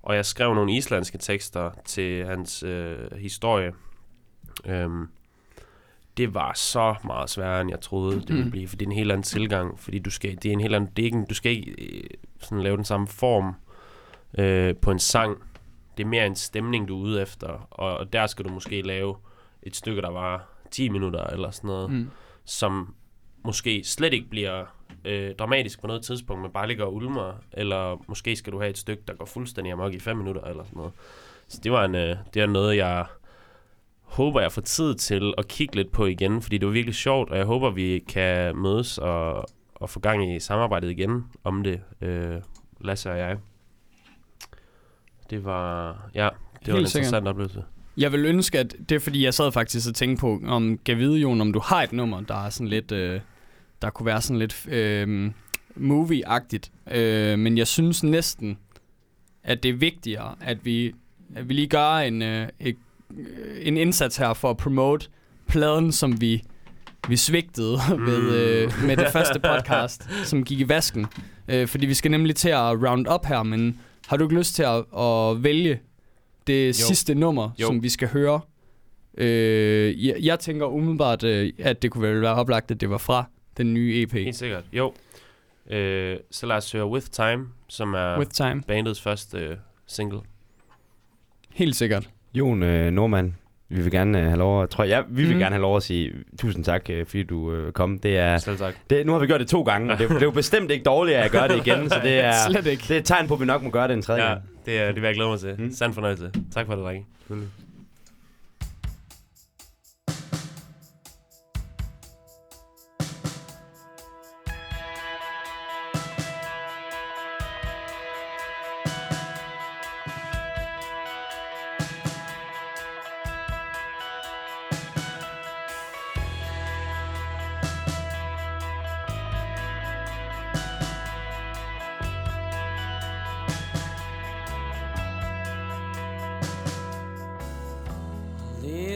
Og jeg skrev nogle islandske tekster til hans øh, historie. Øhm, det var så meget sværere, end jeg troede, det ville Mm. blive, for det er en helt anden tilgang, fordi du skal, det er en helt anden, det er ikke, en- du skal ikke øh, sådan lave den samme form øh, på en sang. Det er mere en stemning, du er ude efter, og, og der skal du måske lave et stykke, der var 10 minutter eller sådan noget. Mm. som måske slet ikke bliver øh, dramatisk på noget tidspunkt, men bare ligger og ulmer, eller måske skal du have et stykke, der går fuldstændig amok i 5 minutter eller sådan noget. Så det var en, øh, det er noget, jeg håber, jeg får tid til at kigge lidt på igen, fordi det var virkelig sjovt, og jeg håber, vi kan mødes og, og få gang i samarbejdet igen om det, øh, Lasse og jeg. Det var, ja, det var en Helt sikkert. interessant oplevelse. Jeg vil ønske, at det er fordi, jeg sad faktisk og tænkte på, om Jon, om du har et nummer, der er sådan lidt, øh, der kunne være sådan lidt øh, movie-agtigt. Øh, men jeg synes næsten, at det er vigtigere, at vi, at vi lige gør en, øh, et, en indsats her for at promote pladen, som vi, vi svigtede mm. ved, øh, med det første podcast, som gik i vasken. Øh, fordi vi skal nemlig til at round up her, men har du ikke lyst til at, at vælge det jo. sidste nummer, jo. som vi skal høre? Øh, jeg, jeg tænker umiddelbart, øh, at det kunne vel være oplagt, at det var fra den nye EP. Helt sikkert, jo. Øh, så lad os høre With Time, som er With Time. bandets første øh, single. Helt sikkert. Jon øh, Norman, vi vil gerne øh, have lov at, tror jeg, vi vil mm. gerne have lov at sige tusind tak, øh, fordi du øh, kom. Det er, Selv tak. Det, nu har vi gjort det to gange, og det, det er jo bestemt ikke dårligt, at jeg gør det igen, så det er, Slet ikke. det er et tegn på, at vi nok må gøre det en tredje Ja, gang. det, er, det vil jeg glæde mig til. Mm. Sand fornøjelse. Tak for det, drenge.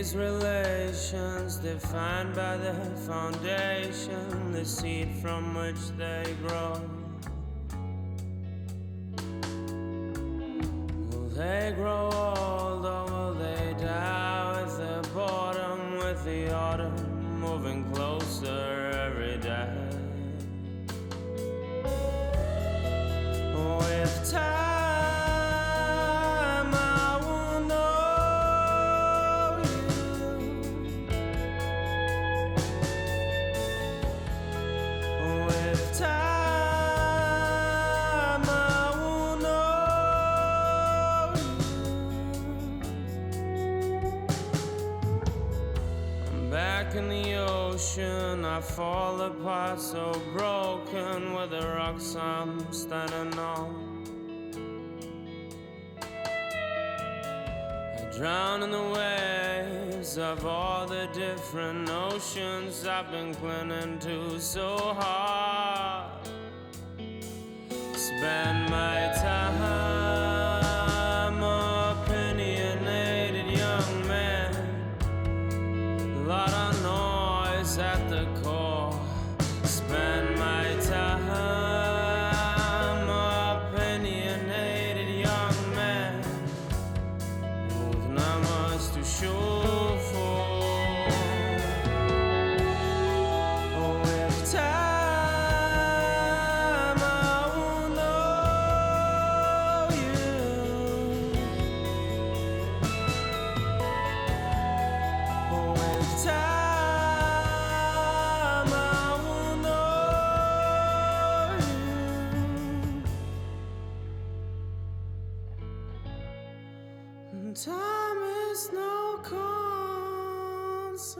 These relations defined by the foundation, the seed from which they grow. Fall apart so broken with the rocks I'm standing on. I drown in the waves of all the different oceans I've been clinging to so hard. Spend my time, time, I will know you. Time is no consolation.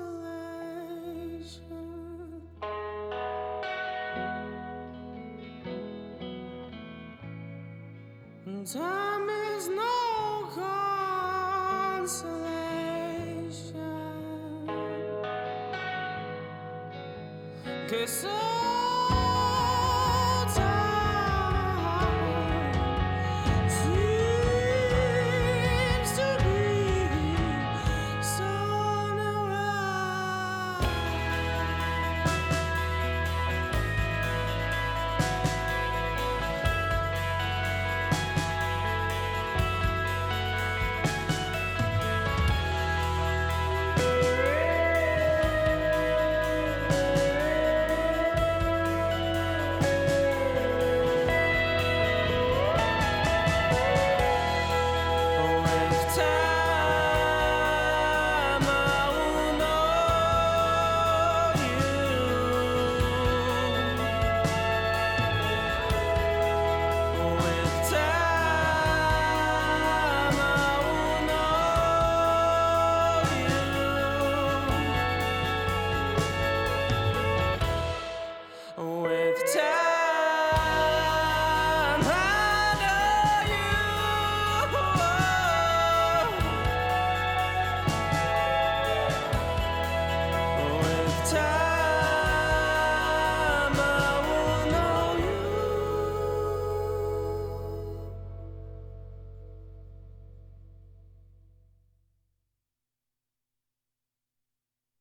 Time 그 속.